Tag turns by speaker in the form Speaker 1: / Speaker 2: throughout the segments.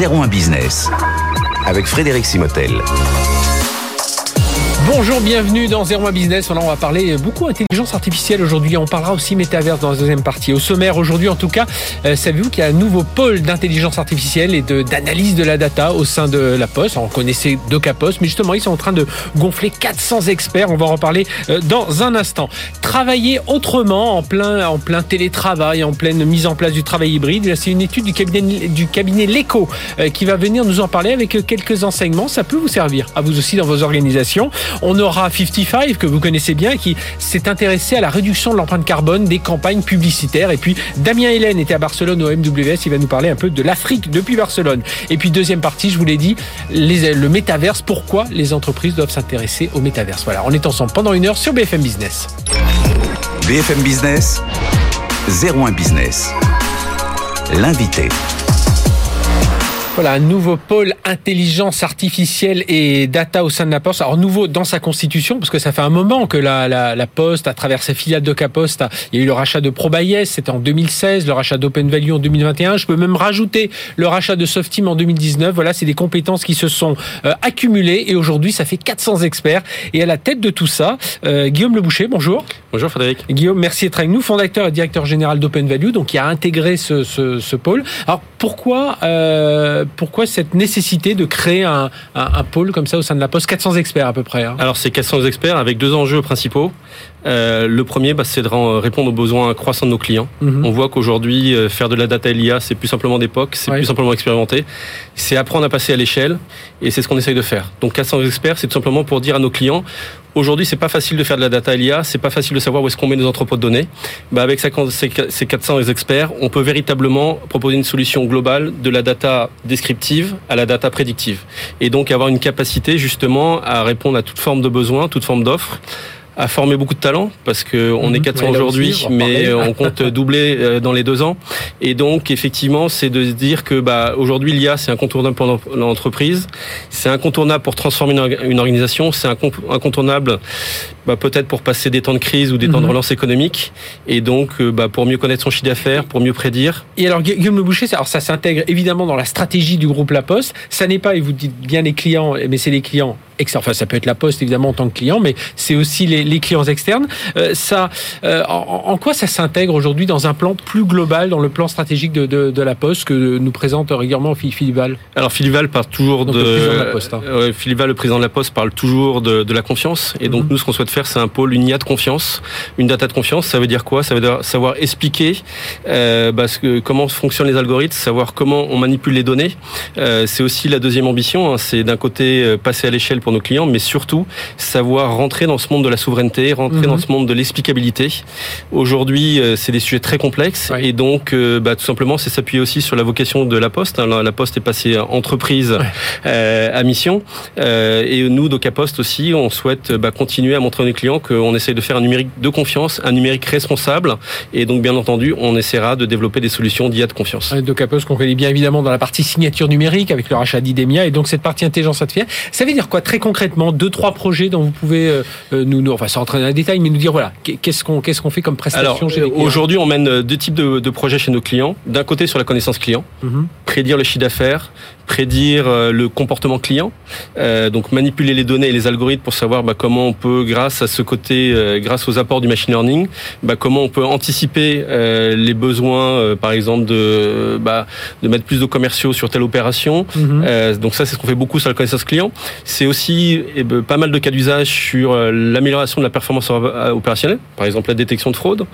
Speaker 1: 01 Business avec Frédéric Simotel.
Speaker 2: Bonjour, bienvenue dans 01 Business. on va parler beaucoup intelligence artificielle aujourd'hui. On parlera aussi métaverse dans la deuxième partie. Au sommaire aujourd'hui, en tout cas, euh, savez-vous qu'il y a un nouveau pôle d'intelligence artificielle et d'analyse de, la data au sein de la Poste? On connaissait DocaPost, mais justement, ils sont en train de gonfler 400 experts. On va en reparler euh, dans un instant. Travailler autrement en plein, en plein télétravail, en pleine mise en place du travail hybride. C'est une étude du cabinet, du cabinet LECO euh, qui va venir nous en parler avec quelques enseignements. Ça peut vous servir à vous aussi dans vos organisations. On aura 55 que vous connaissez bien qui s'est intéressé à la réduction de l'empreinte carbone des campagnes publicitaires. Et puis Damien Hélène était à Barcelone au MWS, il va nous parler un peu de l'Afrique depuis Barcelone. Et puis deuxième partie, je vous l'ai dit, le métaverse, pourquoi les entreprises doivent s'intéresser au métaverse? Voilà, on est ensemble pendant une heure sur BFM Business.
Speaker 1: BFM Business, 01 Business. L'invité.
Speaker 2: Voilà, un nouveau pôle intelligence artificielle et data au sein de la Poste. Alors nouveau dans sa constitution, parce que ça fait un moment que la, la, la Poste, à travers ses filiales de Caposte, il y a eu le rachat de ProBayes, c'était en 2016, le rachat d'Open Value en 2021. Je peux même rajouter le rachat de Softeam en 2019. Voilà, c'est des compétences qui se sont euh, accumulées et aujourd'hui, ça fait 400 experts. Et à la tête de tout ça, euh, Guillaume Leboucher, bonjour.
Speaker 3: Bonjour Frédéric.
Speaker 2: Guillaume, merci d'être avec nous, fondateur et directeur général d'Open Value, donc qui a intégré ce, ce, ce pôle. Alors pourquoi euh, pourquoi cette nécessité de créer un, pôle comme ça au sein de la Poste? 400 experts à peu près. Hein.
Speaker 3: Alors c'est 400 experts avec deux enjeux principaux. Euh, le premier, bah, c'est de répondre aux besoins croissants de nos clients. Mhm. On voit qu'aujourd'hui, euh, faire de la data LIA, c'est plus simplement d'époque, c'est plus simplement expérimenté. C'est apprendre à passer à l'échelle, et c'est ce qu'on essaye de faire. Donc 400 experts, c'est tout simplement pour dire à nos clients, aujourd'hui, c'est pas facile de faire de la data LIA, c'est pas facile de savoir où est-ce qu'on met nos entrepôts de données. Bah, avec ces 400 experts, on peut véritablement proposer une solution globale de la data descriptive à la data prédictive, et donc avoir une capacité justement à répondre à toute forme de besoin, toute forme d'offre a formé beaucoup de talents parce que on est 400 mhm. aujourd'hui, mais on compte doubler euh, dans les deux ans. Et donc effectivement, c'est de se dire que bah aujourd'hui l'IA c'est incontournable pour l'entreprise, c'est incontournable pour transformer une organisation, c'est incontournable bah, peut-être pour passer des temps de crise ou des temps de mhm. relance économique, et donc euh, bah, pour mieux connaître son chiffre d'affaires, pour mieux prédire.
Speaker 2: Et alors Guillaume Le Boucher, alors ça s'intègre évidemment dans la stratégie du groupe La Poste. Ça n'est pas, et vous dites bien les clients, mais c'est les clients Enfin, ça peut être la Poste évidemment en tant que client, mais c'est aussi les, clients externes. Euh, ça, euh, en, quoi ça s'intègre aujourd'hui dans un plan plus global, dans le plan stratégique de, de, la Poste que nous présente régulièrement Philippe Val
Speaker 3: Alors Philippe Val parle toujours de, le Poste, hein. Philippe Val, le président de la Poste, parle toujours de, de la confiance. Et donc mhm. nous, ce qu'on souhaite faire, c'est un pôle, une IA de confiance, une data de confiance. Ça veut dire quoi? Ça veut dire savoir expliquer euh, bah, que, comment fonctionnent les algorithmes, savoir comment on manipule les données. Euh, c'est aussi la deuxième ambition. Hein. c'est d'un côté euh, passer à l'échelle pour nos clients, mais surtout savoir rentrer dans ce monde de la souveraineté, rentrer dans mhm. ce monde de l'explicabilité. Aujourd'hui, euh, c'est des sujets très complexes et donc euh, bah, tout simplement, c'est s'appuyer aussi sur la vocation de la Poste. Hein. La Poste est passée entreprise à mission et nous, DocaPost aussi, on souhaite bah, continuer à montrer nos clients qu'on essaye de faire un numérique de confiance, un numérique responsable. Et donc, bien entendu, on essaiera de développer des solutions d'IA de confiance.
Speaker 2: De Capos qu'on connaît bien évidemment dans la partie signature numérique avec le rachat d'Idemia et donc cette partie intelligence artificielle. Ça veut dire quoi très concrètement Deux, trois projets dont vous pouvez euh, euh, nous, nous, enfin, sans rentrer dans les détails, mais nous dire voilà, qu'est-ce qu'on qu'est-ce qu'on fait comme prestation
Speaker 3: chez les clients Aujourd'hui, on mène deux types de, projets chez nos clients. D'un côté, sur la connaissance client, mhm. prédire le chiffre d'affaires, prédire euh, le comportement client, euh, donc manipuler les données et les algorithmes pour savoir bah, comment on peut, grâce à ce côté, euh, grâce aux apports du machine learning, bah, comment on peut anticiper les besoins, par exemple de, bah, de mettre plus de commerciaux sur telle opération. Mhm. donc ça, c'est ce qu'on fait beaucoup sur la connaissance client. C'est aussi eh ben, pas mal de cas d'usage sur l'amélioration de la performance opérationnelle, par exemple la détection de fraude,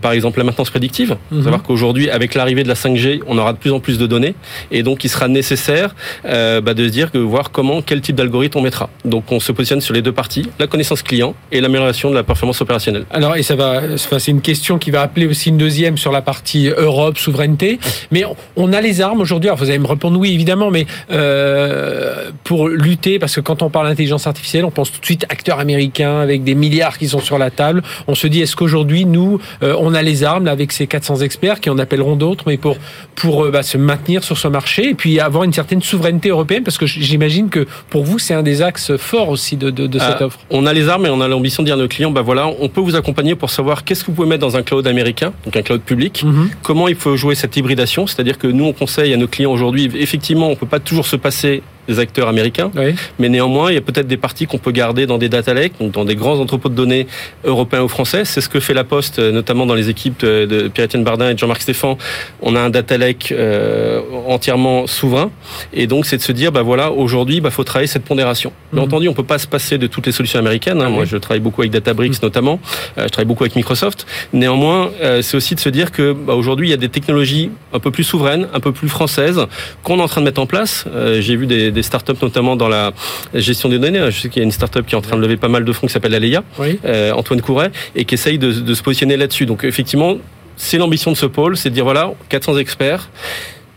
Speaker 3: par exemple la maintenance prédictive. Mhm. savoir qu'aujourd'hui, avec l'arrivée de la 5G, on aura de plus en plus de données et donc il sera nécessaire nécessaire euh, bah, de se dire que voir comment, quel type d'algorithme on mettra. Donc on se positionne sur les deux parties, la connaissance client et l'amélioration de la performance opérationnelle.
Speaker 2: Alors et ça va, c'est une question qui va appeler aussi une deuxième sur la partie Europe, souveraineté. Mais on a les armes aujourd'hui. Alors vous allez me répondre oui évidemment, mais euh, pour lutter, parce que quand on parle d'intelligence artificielle, on pense tout de suite acteurs américains avec des milliards qui sont sur la table. On se dit est-ce qu'aujourd'hui nous, euh, on a les armes avec ces 400 experts qui en appelleront d'autres, mais pour pour bah, se maintenir sur ce marché? Et puis avoir une certaine souveraineté européenne Parce que j'imagine que pour vous, c'est un des axes forts aussi de, de, de cette offre.
Speaker 3: On a les armes et on a l'ambition de dire à nos clients, bah voilà, on peut vous accompagner pour savoir qu'est-ce que vous pouvez mettre dans un cloud américain, donc un cloud public, mhm. comment il faut jouer cette hybridation, c'est-à-dire que nous, on conseille à nos clients aujourd'hui, effectivement, on peut pas toujours se passer des acteurs américains. Mais néanmoins, il y a peut-être des parties qu'on peut garder dans des data lakes, donc dans des grands entrepôts de données européens ou français. C'est ce que fait la Poste, euh, notamment dans les équipes de Pierre-Étienne Bardin et Jean-Marc Stéphan. On a un data lake euh, entièrement souverain. Et donc, c'est de se dire, bah voilà, aujourd'hui, il bah, faut travailler cette pondération. Bien mhm. entendu, on peut pas se passer de toutes les solutions américaines. Hein. Ah Moi, je travaille beaucoup avec Databricks mhm. notamment. Euh, je travaille beaucoup avec Microsoft. Néanmoins, c'est aussi de se dire que bah, aujourd'hui, il y a des technologies un peu plus souveraines, un peu plus françaises qu'on est en train de mettre en place. J'ai vu des, des startups, notamment dans la gestion des données. Je sais qu'il y a une startup qui est en train de lever pas mal de fonds qui s'appelle Aleia, euh, Antoine Couret, et qui essaye de, se positionner là-dessus. Donc effectivement, c'est l'ambition de ce pôle, c'est de dire voilà, 400 experts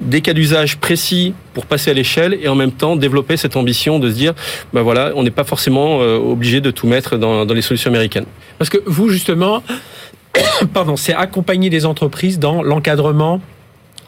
Speaker 3: des cas d'usage précis pour passer à l'échelle et en même temps développer cette ambition de se dire ben voilà on n'est pas forcément euh, obligé de tout mettre dans, dans les solutions américaines
Speaker 2: parce que vous justement pardon c'est accompagner les entreprises dans l'encadrement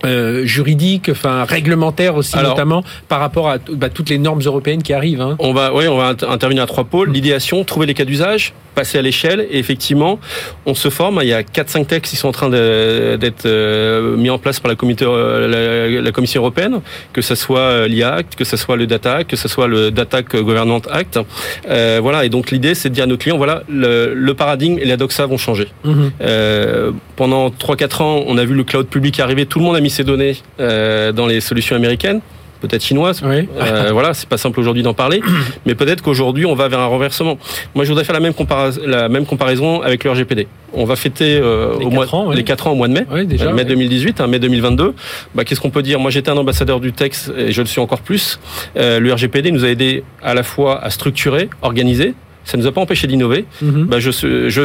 Speaker 2: euh, juridique, enfin réglementaire aussi notamment par rapport à bah, toutes les normes européennes qui arrivent. Hein.
Speaker 3: On va, oui, on va intervenir à trois pôles l'idéation, trouver les cas d'usage, passer à l'échelle et effectivement, on se forme. Il y a quatre cinq textes qui sont en train d'être euh, mis en place par la, comité, euh, la, Commission européenne, que ce soit l'IA Act, que ce soit le Data Act, que ce soit le Data Government Act. Euh, voilà. Et donc l'idée, c'est de dire à nos clients, voilà, le, le paradigme et la doxa vont changer. Mhm. Euh, pendant 3-4 ans, on a vu le cloud public arriver, tout le monde a mis ses données euh, dans les solutions américaines peut-être chinoise. Euh, voilà, c'est pas simple aujourd'hui d'en parler, mais peut-être qu'aujourd'hui on va vers un renversement. Moi, je voudrais faire la même, la même comparaison avec le RGPD. On va fêter euh, les, au mois, ans, les 4 ans au mois de mai, déjà, mai 2018, hein, mai 2022. Bah, qu'est-ce qu'on peut dire? Moi, j'étais un ambassadeur du texte et je le suis encore plus. Euh, le RGPD nous a aidé à la fois à structurer, organiser, ça ne nous a pas empêché d'innover. Mhm. Bah, je je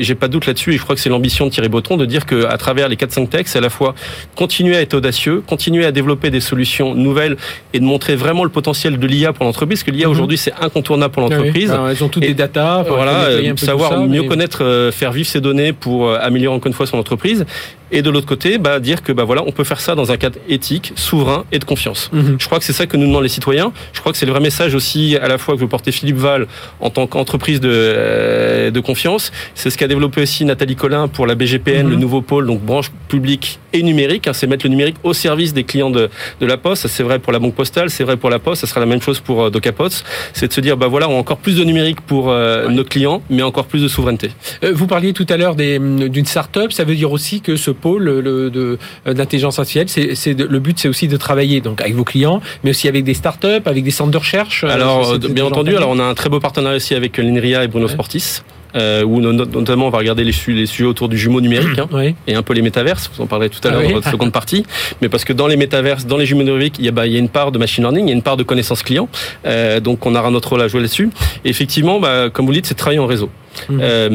Speaker 3: j'ai pas de doute là-dessus et je crois que c'est l'ambition de Thierry Breton de dire qu'à travers les 4-5 textes, c'est à la fois continuer à être audacieux, continuer à développer des solutions nouvelles et de montrer vraiment le potentiel de l'IA pour l'entreprise, parce que l'IA mhm. aujourd'hui c'est incontournable pour l'entreprise.
Speaker 2: Ah ils ont toutes des datas,
Speaker 3: voilà, savoir mieux connaître, euh, faire vivre ces données pour euh, améliorer encore une fois son entreprise et de l'autre côté, bah, dire que bah, voilà, on peut faire ça dans un cadre éthique, souverain et de confiance. Mhm. Je crois que c'est ça que nous demandent les citoyens. Je crois que c'est le vrai message aussi à la fois que vous portez Philippe Val en tant qu'entreprise de, euh, de confiance. C'est ce qu'a développé aussi Nathalie Collin pour la BGPN, le mhm. nouveau pôle, donc branche publique et numérique. Hein, c'est mettre le numérique au service des clients de, de la Poste. C'est vrai pour la Banque Postale, c'est vrai pour la Poste, ça sera la même chose pour euh, Docapots. C'est de se dire, bah voilà, on a encore plus de numérique pour euh, nos clients, mais encore plus de souveraineté.
Speaker 2: vous parliez tout à l'heure d'une start-up. Ça veut dire aussi que ce pôle le, de d'intelligence artificielle, c'est le but, c'est aussi de travailler donc avec vos clients, mais aussi avec des startups, avec des centres de recherche.
Speaker 3: Alors, bien entendu, alors on a un très beau partenariat ici avec l'INRIA et Bruno Sportis euh, où notamment on va regarder les, les sujets autour du jumeau numérique hein, et un peu les métaverses. Vous en parlerez tout à l'heure ah dans votre seconde partie. Mais parce que dans les métaverses, dans les jumeaux numériques, il y a, bah, il y a une part de machine learning, il y a une part de connaissance client. Euh, donc on aura notre rôle à jouer là-dessus. Et effectivement, bah, comme vous le dites, c'est travailler en réseau. Mmh. Euh,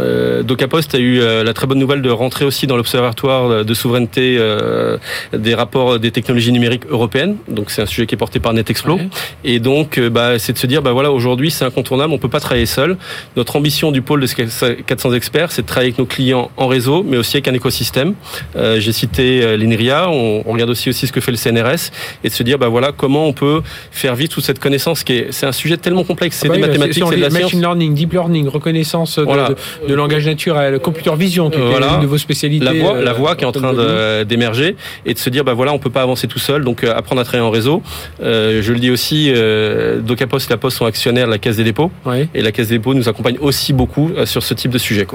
Speaker 3: euh, DocaPost a eu euh, la très bonne nouvelle de rentrer aussi dans l'observatoire de souveraineté euh, des rapports des technologies numériques européennes. Donc c'est un sujet qui est porté par NetExplo. Et donc bah, c'est de se dire bah voilà aujourd'hui c'est incontournable, on peut pas travailler seul. Notre ambition du pôle de 400 experts, c'est de travailler avec nos clients en réseau, mais aussi avec un écosystème. Euh, J'ai cité l'INRIA, on, on, regarde aussi aussi ce que fait le CNRS, et de se dire, bah voilà, comment on peut faire vivre toute cette connaissance qui est, c'est un sujet tellement complexe, c'est ah bah des mathématiques, c'est de la
Speaker 2: machine learning, deep learning, reconnaissance de, de, langage naturel, computer vision, qui est une de vos spécialités.
Speaker 3: La voix, la voix qui est en euh, train d'émerger, et de se dire, bah voilà, on peut pas avancer tout seul, donc euh, apprendre à travailler en réseau. Euh, je le dis aussi, euh, Docapost et la Poste sont actionnaires de la Caisse des dépôts, et la Caisse des dépôts nous accompagne aussi beaucoup euh, sur ce type de sujet.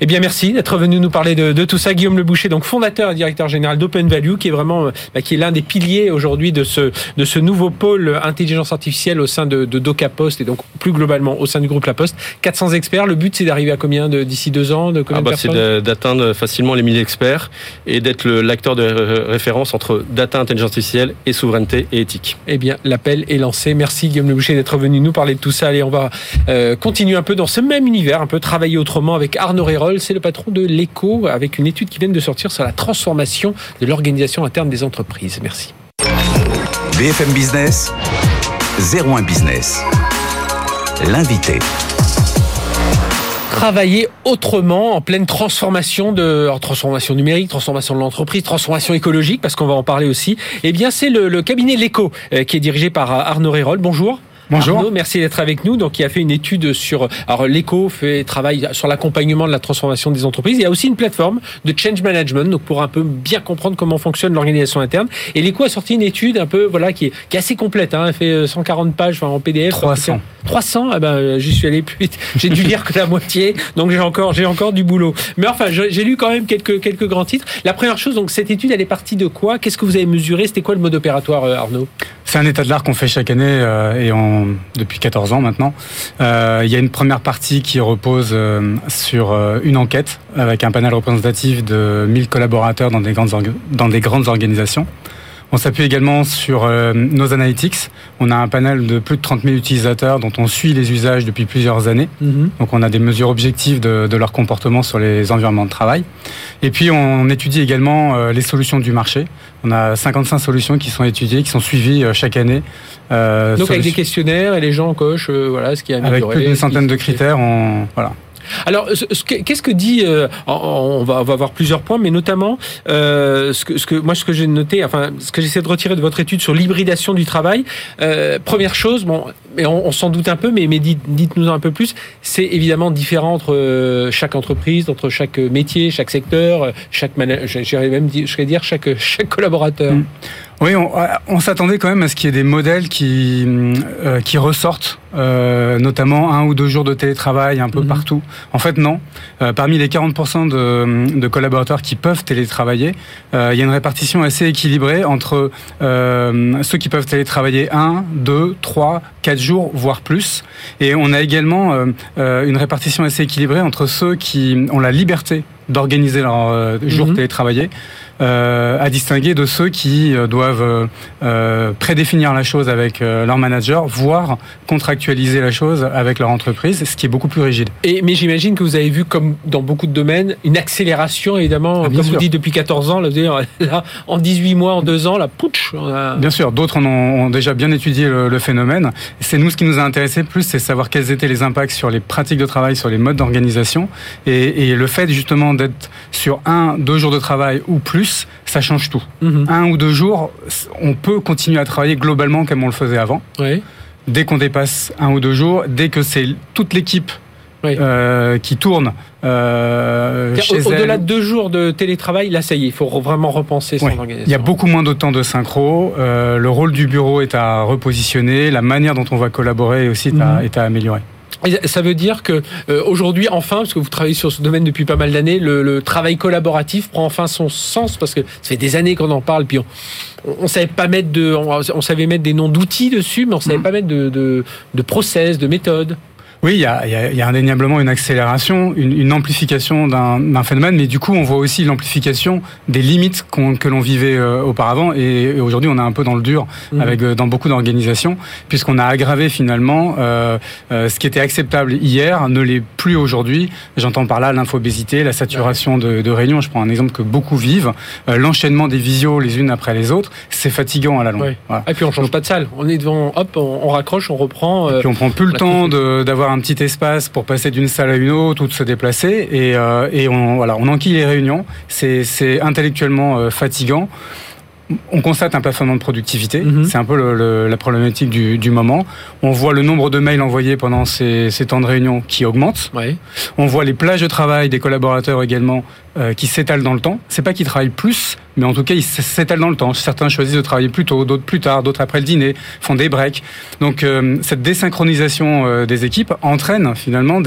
Speaker 2: Eh bien, merci d'être venu nous parler de, tout ça. Guillaume Le Boucher, donc fondateur et directeur général d'Open Value, qui est vraiment euh, bah, qui est l'un des piliers aujourd'hui de ce, de ce nouveau pôle intelligence artificielle au sein de, de Doca Post et donc plus globalement au sein du groupe La Poste. 400 experts. Le but, c'est d'arriver à combien d'ici deux ans de
Speaker 3: ah bah, C'est d'atteindre facilement les 1000 experts et d'être l'acteur de référence entre data, intelligence artificielle et souveraineté et éthique.
Speaker 2: Eh bien, l'appel est lancé. Merci Guillaume Le Boucher d'être venu nous parler de tout ça. Allez, on va euh, continuer un peu dans ce même univers un peu travailler autrement avec Arnaud Rérol. C'est le patron de l'ECO avec une étude qui vient de sortir sur la transformation de l'organisation interne des entreprises. Merci.
Speaker 1: BFM Business, 01 Business. L'invité.
Speaker 2: Travailler autrement en pleine transformation de transformation numérique, transformation de l'entreprise, transformation écologique, parce qu'on va en parler aussi. Eh bien, c'est le, cabinet L'Eco euh, qui est dirigé par Arnaud Rérol. Bonjour.
Speaker 4: Bonjour.
Speaker 2: Arnaud, merci d'être avec nous. Donc, il a fait une étude sur. Alors, l'éco fait travail sur l'accompagnement de la transformation des entreprises. Il y a aussi une plateforme de change management, donc pour un peu bien comprendre comment fonctionne l'organisation interne. Et l'éco a sorti une étude un peu, voilà, qui est, qui est assez complète. Hein. Elle fait 140 euh, pages en PDF.
Speaker 4: 300.
Speaker 2: 300. Ah ben, j'y suis allé plus vite. J'ai dû lire que la moitié, donc j'ai encore, j'ai encore du boulot. Mais enfin, j'ai lu quand même quelques quelques grands titres. La première chose, donc cette étude, elle est partie de quoi? Qu'est-ce que vous avez mesuré? C'était quoi le mode opératoire, euh, Arnaud?
Speaker 4: C'est un état de l'art qu'on fait chaque année euh, et on depuis 14 ans maintenant. Euh, il y a une première partie qui repose euh, sur euh, une enquête avec un panel représentatif de 1000 collaborateurs dans des grandes, dans des grandes organisations. On s'appuie également sur euh, nos analytics. On a un panel de plus de 30 000 utilisateurs dont on suit les usages depuis plusieurs années. Mm -hmm. Donc on a des mesures objectives de, de, leur comportement sur les environnements de travail. Et puis on étudie également euh, les solutions du marché. On a 55 solutions qui sont étudiées, qui sont suivies euh, chaque année.
Speaker 2: Donc avec des questionnaires et les gens cochent voilà, ce qui a
Speaker 4: amélioré. Avec plus d'une centaine de critères. On, voilà.
Speaker 2: Alors, qu'est-ce que dit euh, on, va, on va voir plusieurs points, mais notamment euh, ce, que, ce que moi ce que j'ai noté, enfin ce que j'essaie de retirer de votre étude sur l'hybridation du travail. Euh, première chose, bon, mais on, on s'en doute un peu, mais, mais dites, dites-nous un peu plus. C'est évidemment différent entre euh, chaque entreprise, entre chaque métier, chaque secteur, chaque j'irais même je dire chaque chaque collaborateur.
Speaker 4: Mmh. Oui, on, on s'attendait quand même à ce qu'il y ait des modèles qui, euh, qui ressortent, euh, notamment un ou deux jours de télétravail un peu mmh. partout. En fait, non. Euh, parmi les 40% de, de, collaborateurs qui peuvent télétravailler, euh, il y a une répartition assez équilibrée entre euh, ceux qui peuvent télétravailler un, deux, trois, quatre jours, voire plus. Et on a également euh, une répartition assez équilibrée entre ceux qui ont la liberté d'organiser leur jour mmh. télétravaillé euh, à distinguer de ceux qui euh, doivent euh, prédéfinir la chose avec euh, leur manager, voire contractualiser la chose avec leur entreprise, ce qui est beaucoup plus rigide.
Speaker 2: Et mais j'imagine que vous avez vu, comme dans beaucoup de domaines, une accélération évidemment, ah, comme sûr. vous dites depuis 14 ans, là, là, en 18 mois, en 2 ans, la putsch. A...
Speaker 4: Bien sûr, d'autres ont, ont, déjà bien étudié le, le phénomène. C'est nous ce qui nous a intéressé plus, c'est savoir quels étaient les impacts sur les pratiques de travail, sur les modes d'organisation, et, et le fait justement d'être sur un, deux jours de travail ou plus ça change tout. -hmm. Un ou deux jours, on peut continuer à travailler globalement comme on le faisait avant.
Speaker 2: Oui.
Speaker 4: Dès qu'on dépasse un ou deux jours, dès que c'est toute l'équipe oui. euh, qui tourne.
Speaker 2: Euh, Au-delà de deux jours de télétravail, là, ça y est, il faut vraiment repenser son
Speaker 4: oui.
Speaker 2: organisation.
Speaker 4: Il y a beaucoup moins de temps de synchro. Euh, le rôle du bureau est à repositionner. La manière dont on va collaborer aussi est, à, est à améliorer.
Speaker 2: Ça veut dire que euh, aujourd'hui, enfin, parce que vous travaillez sur ce domaine depuis pas mal d'années, le, le, travail collaboratif prend enfin son sens parce que ça fait des années qu'on en parle, puis on, on, savait pas mettre de, on, on savait mettre des noms d'outils dessus, mais on savait mmh. pas mettre de, de, de process, de méthode.
Speaker 4: Oui, il y a, il y a indéniablement une accélération, une, une amplification d'un phénomène, mais du coup, on voit aussi l'amplification des limites qu que l'on vivait euh, auparavant. Et, et aujourd'hui, on est un peu dans le dur mmh. avec euh, dans beaucoup d'organisations, puisqu'on a aggravé finalement euh, euh, ce qui était acceptable hier ne l'est plus aujourd'hui. J'entends par là l'infobésité, la saturation de, de, réunions. Je prends un exemple que beaucoup vivent. Euh, L'enchaînement des visios les unes après les autres, c'est fatigant à la longue.
Speaker 2: Ouais. Voilà. Et puis on change pas de salle. On est devant, hop, on, on raccroche, on reprend.
Speaker 4: Et puis on prend plus le temps d'avoir un petit espace pour passer d'une salle à une autre ou de se déplacer et, euh, et on, voilà, on enquille les réunions. C'est intellectuellement euh, fatigant. On constate un plafonnement de productivité, mm -hmm. c'est un peu le, le, la problématique du, du, moment. On voit le nombre de mails envoyés pendant ces, ces temps de réunion qui augmente.
Speaker 2: Ouais.
Speaker 4: On voit les plages de travail des collaborateurs également euh, qui s'étalent dans le temps. C'est pas qu'ils travaillent plus, mais en tout cas ils s'étalent dans le temps. Certains choisissent de travailler plus tôt, d'autres plus tard, d'autres après le dîner, font des breaks. Donc euh, cette désynchronisation euh, des équipes entraîne finalement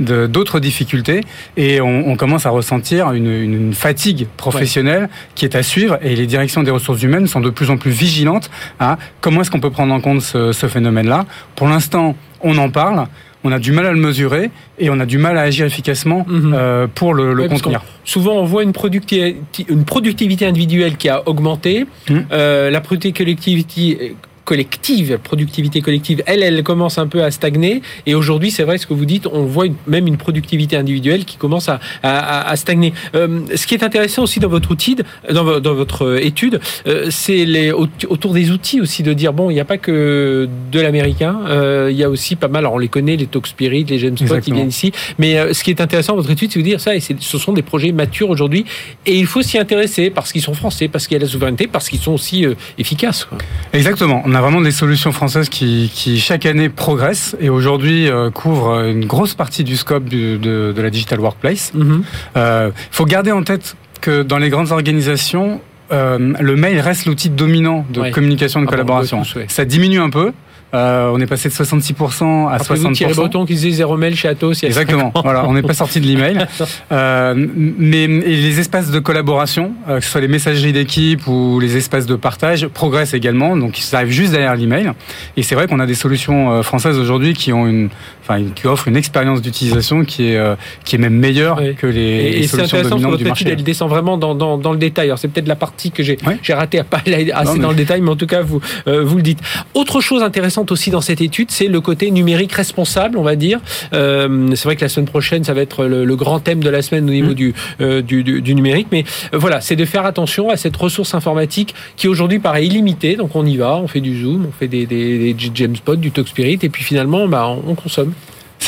Speaker 4: d'autres difficultés et on, on, commence à ressentir une, une fatigue professionnelle ouais. qui est à suivre et les directions des ressources humaines sont de plus en plus vigilantes à comment est-ce qu'on peut prendre en compte ce, ce phénomène-là. Pour l'instant, on en parle on a du mal à le mesurer et on a du mal à agir efficacement mm -hmm. pour le, le ouais, contenir.
Speaker 2: Souvent, on voit une productivité, une productivité individuelle qui a augmenté, mm -hmm. la productivité collectivité collective, productivité collective, elle, elle commence un peu à stagner. Et aujourd'hui, c'est vrai ce que vous dites, on voit même une productivité individuelle qui commence à, à, stagner. Euh, ce qui est intéressant aussi dans votre outil, dans, dans votre étude, euh, c'est les autour des outils aussi de dire bon, il n'y a pas que de l'américain, euh, il y a aussi pas mal. Alors on les connaît, les Talk Spirit, les James Spot, ils viennent ici. Mais ce qui est intéressant dans votre étude, c'est de dire ça. Et ce sont des projets matures aujourd'hui, et il faut s'y intéresser parce qu'ils sont français, parce qu'il y a la souveraineté, parce qu'ils sont aussi efficaces. Quoi.
Speaker 4: Exactement. On a vraiment des solutions françaises qui, qui chaque année progressent et aujourd'hui euh, couvrent une grosse partie du scope de, de, la digital workplace. Il mhm. euh, faut garder en tête que dans les grandes organisations, euh, le mail reste l'outil dominant de communication de ah collaboration. Ça diminue un peu, euh, on est passé de 66% à Après 60%.
Speaker 2: Thierry Breton qui disait zéro mail chez Atos.
Speaker 4: Exactement. voilà, on n'est pas sorti de l'email. euh, mais les espaces de collaboration, euh, que ce soit les messageries d'équipe ou les espaces de partage, progressent également. Donc, ils arrivent juste derrière l'email. Et c'est vrai qu'on a des solutions euh, françaises aujourd'hui qui ont une, enfin, qui offrent une expérience d'utilisation qui est, euh, qui est même meilleure que les, et,
Speaker 2: les solutions dominantes du marché. Elle descend vraiment dans, dans, dans le détail. Alors, c'est peut-être la partie que j'ai j'ai raté à pas aller assez dans le détail, mais en tout cas, vous, vous le dites. Autre chose intéressante aussi dans cette étude, c'est le côté numérique responsable, on va dire. Euh, c'est vrai que la semaine prochaine, ça va être le, grand thème de la semaine au niveau mmh. euh, du, du, numérique. Mais euh, voilà, c'est de faire attention à cette ressource informatique qui aujourd'hui paraît illimitée. Donc on y va, on fait du Zoom, on fait des, des, des James Bond, du Talk Spirit, et puis finalement, bah, on, consomme.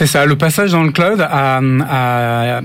Speaker 4: C'est ça, le passage dans le cloud a, a,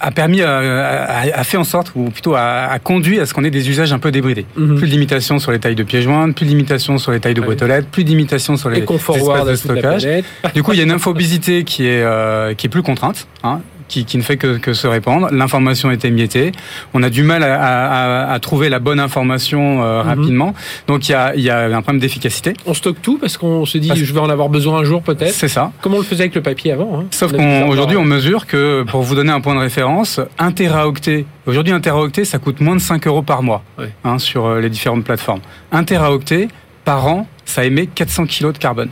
Speaker 4: a permis, euh, a, fait en sorte, ou plutôt a, conduit à ce qu'on ait des usages un peu débridés. Mhm. Plus de limitations sur les tailles de pieds joints, plus de limitations sur les tailles de boîtes aux lettres, plus de limitations sur les, espaces de stockage. Du coup, il y a une infobésité qui est euh, qui est plus contrainte. Hein qui, qui, ne fait que, que se répandre. L'information est émiettée. On a du mal à, à, à trouver la bonne information euh, mhm. rapidement. Donc il y a, y a, un problème d'efficacité.
Speaker 2: On stocke tout parce qu'on se dit je vais en avoir besoin un jour peut-être.
Speaker 4: C'est ça.
Speaker 2: Comment on le faisait avec le papier avant hein
Speaker 4: Sauf qu'aujourd'hui on, mesure que pour vous donner un point de référence, un teraoctet. Aujourd'hui un teraoctet ça coûte moins de 5 euros par mois hein, sur euh, les différentes plateformes. Un teraoctet par an ça émet 400 kilos de carbone.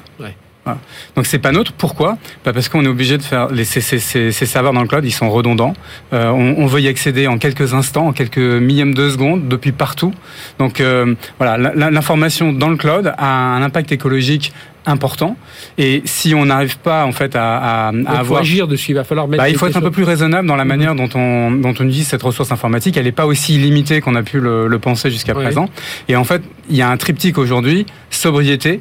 Speaker 4: Ouais. Donc c'est pas neutre. Pourquoi? Bah Parce qu'on est obligé de faire les, ces, ces, ces, serveurs dans le cloud, ils sont redondants. Euh, on, on, veut y accéder en quelques instants, en quelques millièmes de seconde, depuis partout. Donc euh, voilà, l'information dans le cloud a un impact écologique important. Et si on n'arrive pas en fait à, à, à avoir,
Speaker 2: agir dessus, il va falloir mettre.
Speaker 4: Bah, il faut être un peu plus raisonnable dans la mhm. manière dont on dont on utilise cette ressource informatique. Elle n'est pas aussi limitée qu'on a pu le, le penser jusqu'à présent. Et en fait, il y a un triptyque aujourd'hui sobriété,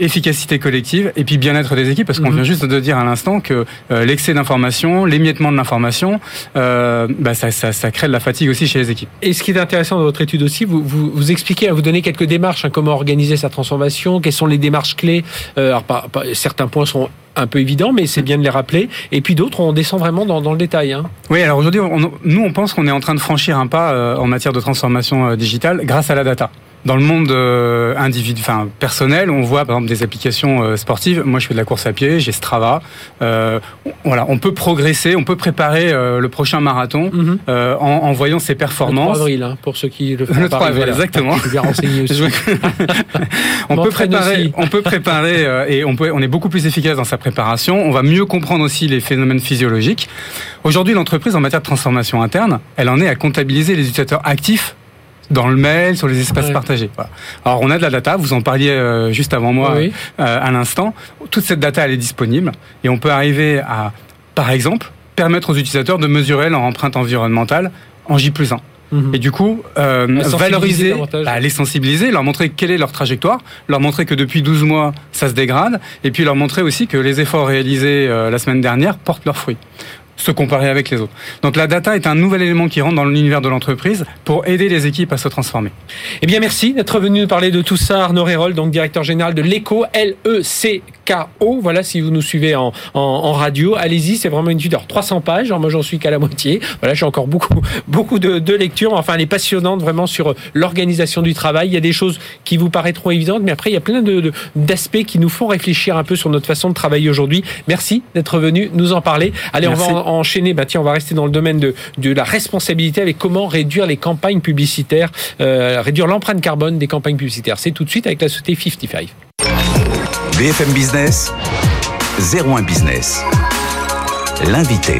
Speaker 4: efficacité collective et puis bien-être des équipes, parce qu'on mhm. vient juste de dire à l'instant que euh, l'excès d'information, l'émiettement de l'information, euh, bah, ça, ça, ça, crée de la fatigue aussi chez les équipes.
Speaker 2: Et ce qui est intéressant dans votre étude aussi, vous, vous, vous expliquez, vous donnez quelques démarches, hein, comment organiser sa transformation, quelles sont les démarches clés. Euh, alors, pas, certains points sont un peu évidents, mais c'est bien de les rappeler. Et puis d'autres, on descend vraiment dans, dans le détail. Hein.
Speaker 4: Oui, alors aujourd'hui, nous, on pense qu'on est en train de franchir un pas euh, en matière de transformation euh, digitale grâce à la data. Dans le monde euh, individu, enfin personnel, on voit par exemple des applications euh, sportives. Moi, je fais de la course à pied, j'ai Strava. Euh, voilà, on peut progresser, on peut préparer euh, le prochain marathon euh, en, en, voyant ses performances.
Speaker 2: Le 3 avril, hein, pour ceux qui le font.
Speaker 4: Le 3 avril, exactement. Je
Speaker 2: suis bien renseigné aussi.
Speaker 4: on, peut préparer, on peut préparer, et on peut, on est beaucoup plus efficace dans sa préparation. On va mieux comprendre aussi les phénomènes physiologiques. Aujourd'hui, l'entreprise en matière de transformation interne, elle en est à comptabiliser les utilisateurs actifs dans le mail, sur les espaces partagés. Voilà. Alors on a de la data, vous en parliez euh, juste avant moi euh, à l'instant. Toute cette data elle est disponible et on peut arriver à, par exemple, permettre aux utilisateurs de mesurer leur empreinte environnementale en J plus 1. Mhm. Et du coup, euh, valoriser, bah, les sensibiliser, leur montrer quelle est leur trajectoire, leur montrer que depuis 12 mois, ça se dégrade, et puis leur montrer aussi que les efforts réalisés euh, la semaine dernière portent leurs fruits se comparer avec les autres. Donc la data est un nouvel élément qui rentre dans l'univers de l'entreprise pour aider les équipes à se transformer.
Speaker 2: Eh bien merci d'être venu nous parler de tout ça, Arnaud Rérol, donc directeur général de l'ECO, L-E-C-K-O. Voilà, si vous nous suivez en, en, radio, allez-y, c'est vraiment une étude. 300 pages, moi j'en suis qu'à la moitié. Voilà, j'ai encore beaucoup, beaucoup de, de lectures. Enfin, elle est passionnante vraiment sur l'organisation du travail. Il y a des choses qui vous paraîtront évidentes, mais après, il y a plein de, d'aspects qui nous font réfléchir un peu sur notre façon de travailler aujourd'hui. Merci d'être venu nous en parler. Allez, on va enchaîner, bah tiens, on va rester dans le domaine de, de la responsabilité avec comment réduire les campagnes publicitaires, euh, réduire l'empreinte carbone des campagnes publicitaires. C'est tout de suite avec la société 55.
Speaker 1: BFM Business, 01 Business. L'invité.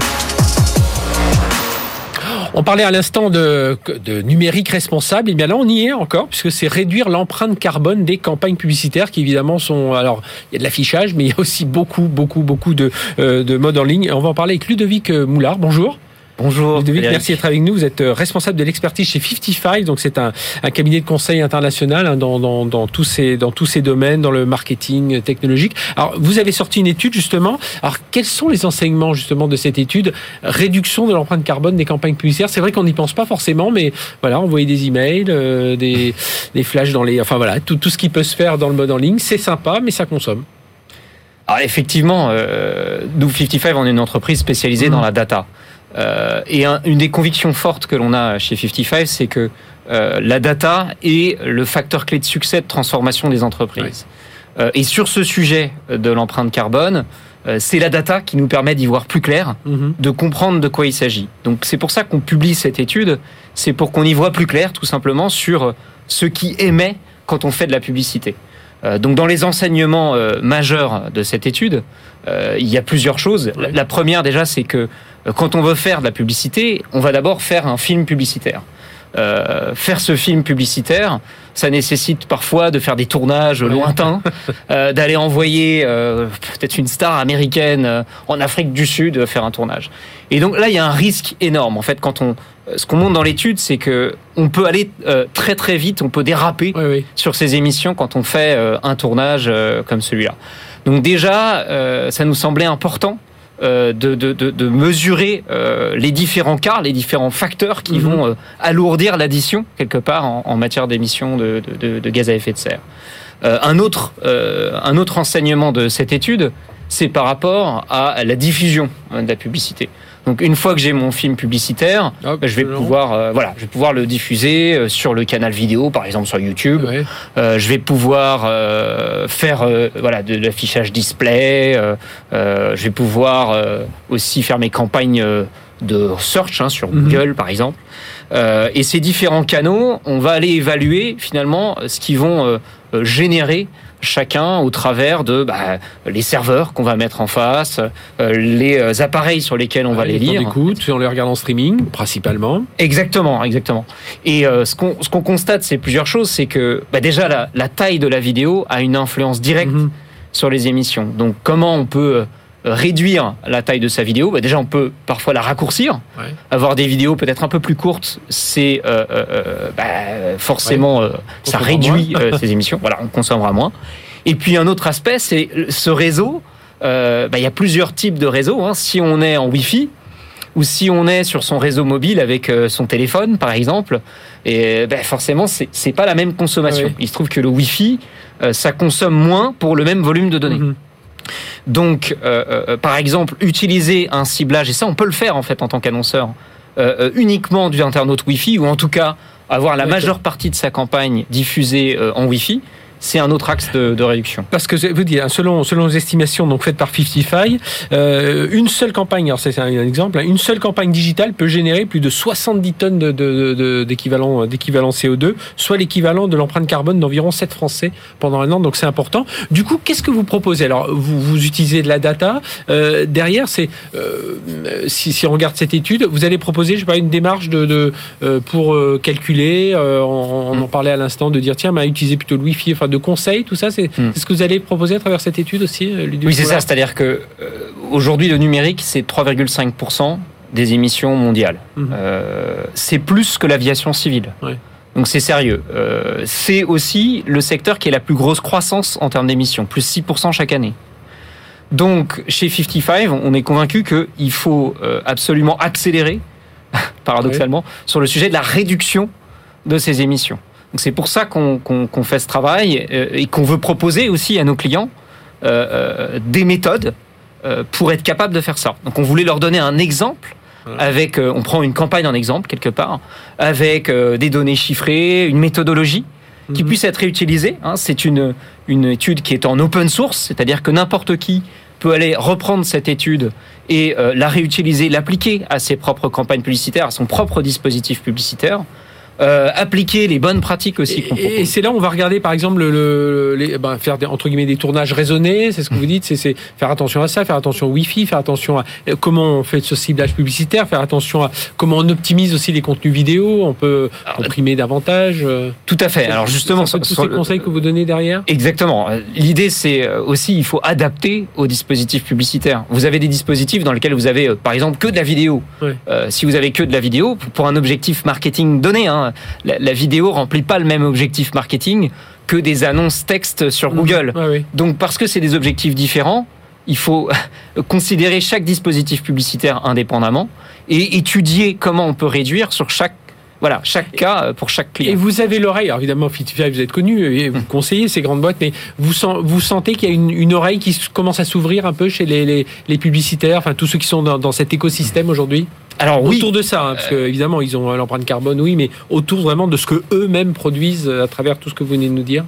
Speaker 2: On parlait à l'instant de, numérique responsable. Et bien là, on y est encore, puisque c'est réduire l'empreinte carbone des campagnes publicitaires qui évidemment sont. Alors, il y a de l'affichage, mais il y a aussi beaucoup, beaucoup, beaucoup de, euh, de modes en ligne. On va en parler avec Ludovic Moulard. Bonjour.
Speaker 5: Bonjour.
Speaker 2: Ludovic, merci d'être avec nous. Vous êtes euh, responsable de l'expertise chez 55, donc c'est un, un, cabinet de conseil international hein, dans, dans, dans, tous ces, dans tous ces domaines, dans le marketing euh, technologique. Alors, vous avez sorti une étude justement. Alors, quels sont les enseignements justement de cette étude? Réduction de l'empreinte carbone des campagnes publicitaires. C'est vrai qu'on n'y pense pas forcément, mais voilà, envoyer des emails, euh, des, des flashs dans les, enfin voilà, tout, tout ce qui peut se faire dans le mode en ligne, c'est sympa, mais ça consomme.
Speaker 5: Alors effectivement, euh, nous 55, on est une entreprise spécialisée mmh. dans la data. Euh, et une des convictions fortes que l'on a chez 55, c'est que euh, la data est le facteur clé de succès de transformation des entreprises. Euh, et sur ce sujet de l'empreinte carbone, c'est la data qui nous permet d'y voir plus clair, mhm. de comprendre de quoi il s'agit. Donc c'est pour ça qu'on publie cette étude, c'est pour qu'on y voit plus clair tout simplement sur ce qui émet quand on fait de la publicité. donc dans les enseignements majeurs de cette étude, il y a plusieurs choses. La, première déjà, c'est que euh, quand on veut faire de la publicité, on va d'abord faire un film publicitaire. Euh, faire ce film publicitaire, ça nécessite parfois de faire des tournages lointains, euh, d'aller envoyer euh, peut-être une star américaine euh, en Afrique du Sud faire un tournage. Et donc là, il y a un risque énorme. En fait, quand on, ce qu'on montre dans l'étude, c'est que on peut aller très très vite, on peut déraper sur ces émissions quand on fait un tournage comme celui-là. Donc déjà, ça nous semblait important euh, de, de, de, mesurer euh, les différents cas, les différents facteurs qui mhm. vont euh, alourdir l'addition quelque part en, en matière d'émissions de, gaz à effet de serre. un autre un autre enseignement de cette étude, c'est par rapport à la diffusion de la publicité. Donc une fois que j'ai mon film publicitaire, ah, je vais pouvoir euh, voilà, je vais pouvoir le diffuser euh, sur le canal vidéo, par exemple sur YouTube. Euh, je vais pouvoir faire voilà de, l'affichage display. je vais pouvoir aussi faire mes campagnes de search hein, sur mhm. Google, par exemple. et ces différents canaux, on va aller évaluer finalement ce qu'ils vont générer chacun au travers de bah, les serveurs qu'on va mettre en face, euh, les euh, appareils sur lesquels on va les, lire.
Speaker 2: Écoute, on les regarde en streaming principalement.
Speaker 5: Exactement, exactement. Et euh, ce qu'on ce qu'on constate, c'est plusieurs choses, c'est que bah, déjà la, la, taille de la vidéo a une influence directe mhm. sur les émissions. Donc comment on peut réduire la taille de sa vidéo, bah déjà on peut parfois la raccourcir. Avoir des vidéos peut-être un peu plus courtes, c'est euh, euh, euh bah, forcément euh, ça réduit ses émissions. Voilà, on consommera moins. Et puis un autre aspect, c'est ce réseau. Bah, il y a plusieurs types de réseaux. Hein. Si on est en Wi-Fi, ou si on est sur son réseau mobile avec son téléphone, par exemple, et ben forcément, c'est pas la même consommation. Il se trouve que le Wi-Fi, ça consomme moins pour le même volume de données. Mhm. Donc, euh, euh, par exemple, utiliser un ciblage, et ça on peut le faire en fait en tant qu'annonceur, euh, uniquement du internaute Wi-Fi, ou en tout cas avoir la majeure partie de sa campagne diffusée en Wi-Fi, c'est un autre axe de, de, réduction.
Speaker 2: Parce que vous dites, selon selon les estimations donc faites par 55, euh, une seule campagne, alors c'est un, exemple, hein, une seule campagne digitale peut générer plus de 70 tonnes de, d'équivalent d'équivalent CO2, soit l'équivalent de l'empreinte carbone d'environ 7 Français pendant un an. Donc c'est important. Du coup, qu'est-ce que vous proposez? Alors vous, vous utilisez de la data. Euh, derrière, c'est euh, si, si on regarde cette étude, vous allez proposer, je sais pas, une démarche de, de euh, pour euh, calculer. Euh, on, on, en parlait à l'instant de dire tiens, mais utiliser plutôt le Wi-Fi, enfin de conseils, tout ça, hmm. c'est ce que vous allez proposer à travers cette étude aussi,
Speaker 5: euh, Oui, c'est ça. C'est-à-dire que euh, aujourd'hui, le numérique, c'est 3,5% des émissions mondiales. Hmm. Euh, c'est plus que l'aviation civile. Donc c'est sérieux. c'est aussi le secteur qui a la plus grosse croissance en termes d'émissions, plus 6% chaque année. Donc chez 55, on est convaincu qu'il faut absolument accélérer, paradoxalement, sur le sujet de la réduction de ces émissions c'est pour ça qu'on fait ce travail euh, et qu'on veut proposer aussi à nos clients euh, euh, des méthodes pour être capable de faire ça. Donc on voulait leur donner un exemple avec, on prend une campagne en exemple quelque part, avec des données chiffrées, une méthodologie qui mhm. puisse être réutilisée. Hein. C'est une, une étude qui est en open source, c'est-à-dire que n'importe qui peut aller reprendre cette étude et la réutiliser, l'appliquer à ses propres campagnes publicitaires, à son propre dispositif publicitaire. Euh, appliquer les bonnes pratiques aussi.
Speaker 2: Et, et c'est là où on va regarder par exemple le, les, ben, faire des, entre guillemets des tournages raisonnés, c'est ce que vous dites, c'est faire attention à ça, faire attention au Wi-Fi, faire attention à euh, comment on fait ce ciblage publicitaire, faire attention à comment on optimise aussi les contenus vidéo, on peut comprimer davantage. Euh.
Speaker 5: Tout à fait. Alors justement,
Speaker 2: tous ces conseils que vous donnez derrière?
Speaker 5: Exactement. L'idée c'est aussi il faut adapter aux dispositifs publicitaires. Vous avez des dispositifs dans lesquels vous avez par exemple que de la vidéo. si vous avez que de la vidéo pour un objectif marketing donné. Hein, la, la, vidéo remplit pas le même objectif marketing que des annonces texte sur mmh. Google. Donc parce que c'est des objectifs différents, il faut considérer chaque dispositif publicitaire indépendamment et étudier comment on peut réduire sur chaque voilà, chaque cas euh, pour chaque client.
Speaker 2: Et vous avez l'oreille, alors évidemment, Fitify, vous êtes connu et vous mmh. conseillez ces grandes boîtes, mais vous, vous sentez qu'il y a une, une, oreille qui commence à s'ouvrir un peu chez les, les, les, publicitaires, enfin tous ceux qui sont dans, dans cet écosystème aujourd'hui? Alors oui. Autour de ça, hein, parce que évidemment ils ont l'empreinte carbone, oui, mais autour vraiment de ce que eux-mêmes produisent à travers tout ce que vous venez de nous dire?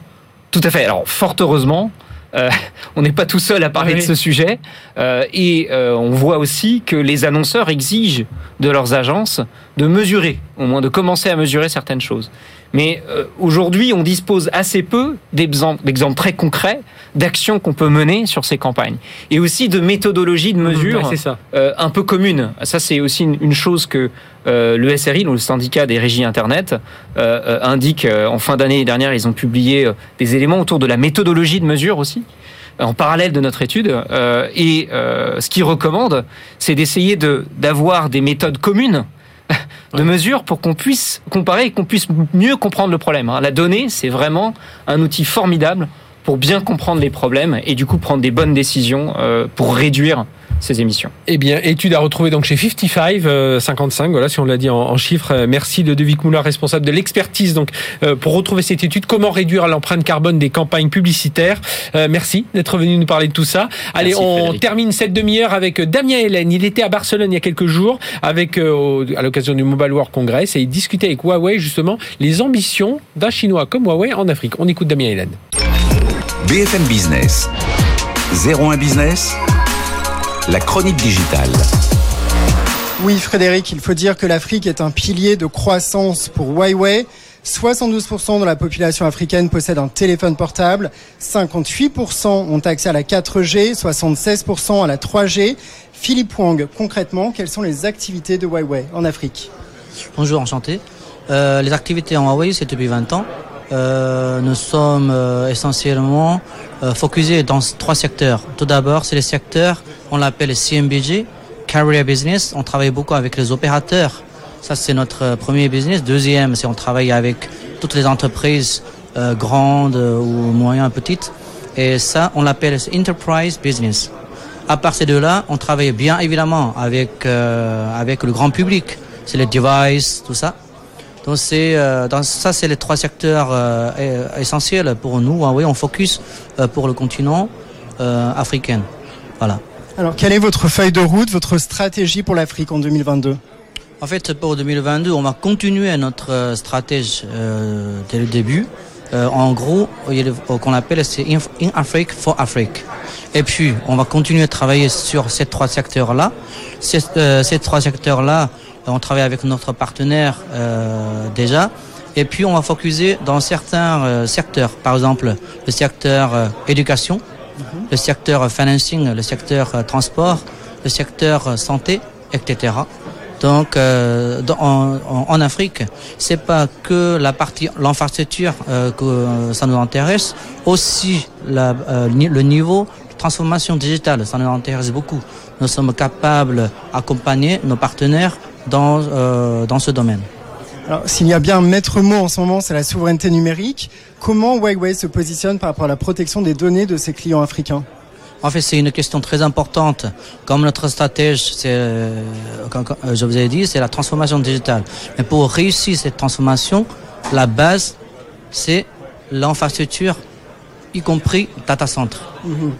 Speaker 5: Tout à fait. Alors fort heureusement, euh, on n'est pas tout seul à parler de ce sujet. Euh, et euh, on voit aussi que les annonceurs exigent de leurs agences de mesurer, au moins de commencer à mesurer certaines choses. Mais aujourd'hui, on dispose assez peu d'exemples très concrets d'actions qu'on peut mener sur ces campagnes. Et aussi de méthodologies de mesure un peu communes. Ça, c'est aussi une, chose que le SRI, le syndicat des régies Internet, indique en fin d'année dernière, ils ont publié des éléments autour de la méthodologie de mesure aussi en parallèle de notre étude. Euh, et euh, ce qu'il recommande, c'est d'essayer d'avoir des méthodes communes de mesure pour qu'on puisse comparer et qu'on puisse mieux comprendre le problème. Hein. La donnée, c'est vraiment un outil formidable pour bien comprendre les problèmes et du coup prendre des bonnes décisions euh, pour réduire ces émissions.
Speaker 2: Eh bien, étude à retrouver donc chez 55, 55, voilà, si on l'a dit en, chiffres. Euh, merci de Devic Moulin, responsable de l'expertise, donc, euh, pour retrouver cette étude, comment réduire l'empreinte carbone des campagnes publicitaires. Euh, merci d'être venu nous parler de tout ça. Allez, on termine cette demi-heure avec Damien Hélène. Il était à Barcelone il y a quelques jours avec, à l'occasion du Mobile World Congress et il discutait avec Huawei, justement, les ambitions d'un Chinois comme Huawei en Afrique. On écoute Damien Hélène.
Speaker 1: BFM Business. 01 Business la chronique digitale.
Speaker 6: Oui, Frédéric, il faut dire que l'Afrique est un pilier de croissance pour Huawei. 72% de la population africaine possède un téléphone portable, 58% ont accès à la 4G, 76% à la 3G. Philippe Wang, concrètement, quelles sont les activités de Huawei en Afrique?
Speaker 7: Bonjour, enchanté. Euh, les activités en Huawei, c'est depuis 20 ans. Euh, nous sommes euh, essentiellement euh, focusés dans trois secteurs. Tout d'abord, c'est les secteurs, on l'appelle CMBG, Carrier Business. On travaille beaucoup avec les opérateurs. Ça, c'est notre premier business. Deuxième, c'est on travaille avec toutes les entreprises grandes ou moyennes, petites. Et ça, on l'appelle Enterprise Business. À part ces deux-là, on travaille bien évidemment avec, avec le grand public. C'est les devices, tout ça. Donc c'est euh, ça c'est les trois secteurs euh, essentiels pour nous. Ah oui, on focus euh, pour le continent africain. Voilà.
Speaker 6: Alors quelle est votre feuille de route, votre stratégie pour l'Afrique en 2022
Speaker 7: En fait, pour 2022, on va continuer notre stratégie dès le début. en gros, qu'on appelle c'est In Afrique for Afrique. Et puis, on va continuer à travailler sur ces trois secteurs-là. Ces, ces trois secteurs-là, on travaille avec notre partenaire euh, déjà. Et puis on va focuser dans certains euh, secteurs, par exemple le secteur euh, éducation, mhm. le secteur financing, le secteur transport, le secteur santé, etc. Donc en, en, Afrique, c'est pas que la partie l'infrastructure que ça nous intéresse, aussi la, le niveau de transformation digitale, ça nous intéresse beaucoup. Nous sommes capables d'accompagner nos partenaires dans, euh, dans ce domaine.
Speaker 6: Alors, s'il y a bien un maître mot en ce moment, c'est la souveraineté numérique. Comment Huawei se positionne par rapport à la protection des données de ses clients africains?
Speaker 7: En fait, c'est une question très importante. Comme notre stratégie, c'est, euh, je vous ai dit, c'est la transformation digitale. Mais pour réussir cette transformation, la base, c'est l'infrastructure, y compris data center.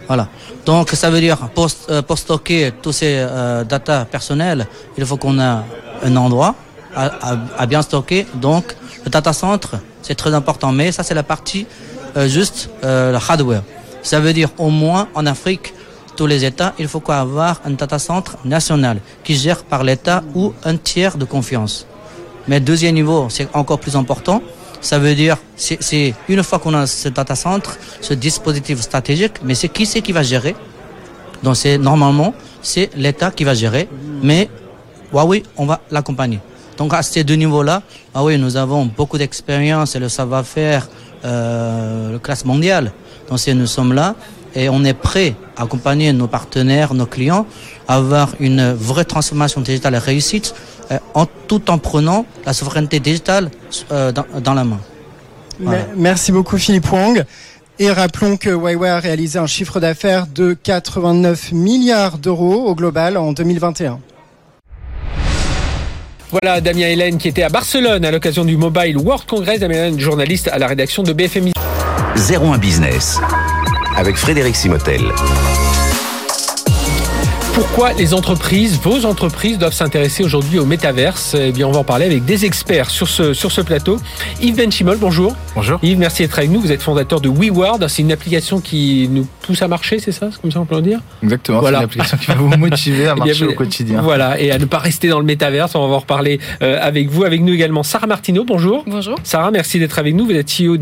Speaker 7: Voilà. Donc ça veut dire pour, euh, pour stocker tous ces euh, data personnels, il faut qu'on ait un endroit à, à, bien stocker. Donc le data center, c'est très important. Mais ça c'est la partie euh, juste le hardware. Ça veut dire au moins en Afrique, tous les États, il faut avoir un data center national qui gère par l'État ou un tiers de confiance. Mais deuxième niveau, c'est encore plus important. Ça veut dire, c'est une fois qu'on a ce data center, ce dispositif stratégique, mais c'est qui c'est qui va gérer? Donc c'est normalement, c'est l'État qui va gérer, mais Huawei, on va l'accompagner. Donc à ces deux niveaux-là, oui, nous avons beaucoup d'expérience et le savoir-faire, euh, le classe mondiale. Donc nous sommes là et on est prêt à accompagner nos partenaires, nos clients, à avoir une vraie transformation digitale réussite euh, en, tout en prenant la souveraineté digitale euh, dans, la main.
Speaker 6: Merci beaucoup Philippe Wang. Et rappelons que Huawei a réalisé un chiffre d'affaires de 89 milliards d'euros au global en 2021.
Speaker 2: Voilà Damien Hélène qui était à Barcelone à l'occasion du Mobile World Congress. Damien Hélène, journaliste à la rédaction de BFM.
Speaker 1: 01 Business avec Frédéric Simotel.
Speaker 2: Pourquoi les entreprises, vos entreprises, doivent s'intéresser aujourd'hui au métaverse Eh bien, on va en parler avec des experts sur ce, sur ce plateau. Yves Benchimol, bonjour.
Speaker 8: Bonjour.
Speaker 2: Yves, merci d'être avec nous. Vous êtes fondateur de WeWord. C'est une application qui nous pousse à marcher, c'est ça? C'est comme ça on peut le dire?
Speaker 8: Exactement. Voilà. C'est une application qui va vous motiver à eh marcher au quotidien.
Speaker 2: Voilà, et à ne pas rester dans le métaverse. On va en reparler euh, avec vous. Avec nous également Sarah Martineau, bonjour.
Speaker 9: Bonjour.
Speaker 2: Sarah, merci d'être avec nous. Vous êtes CEO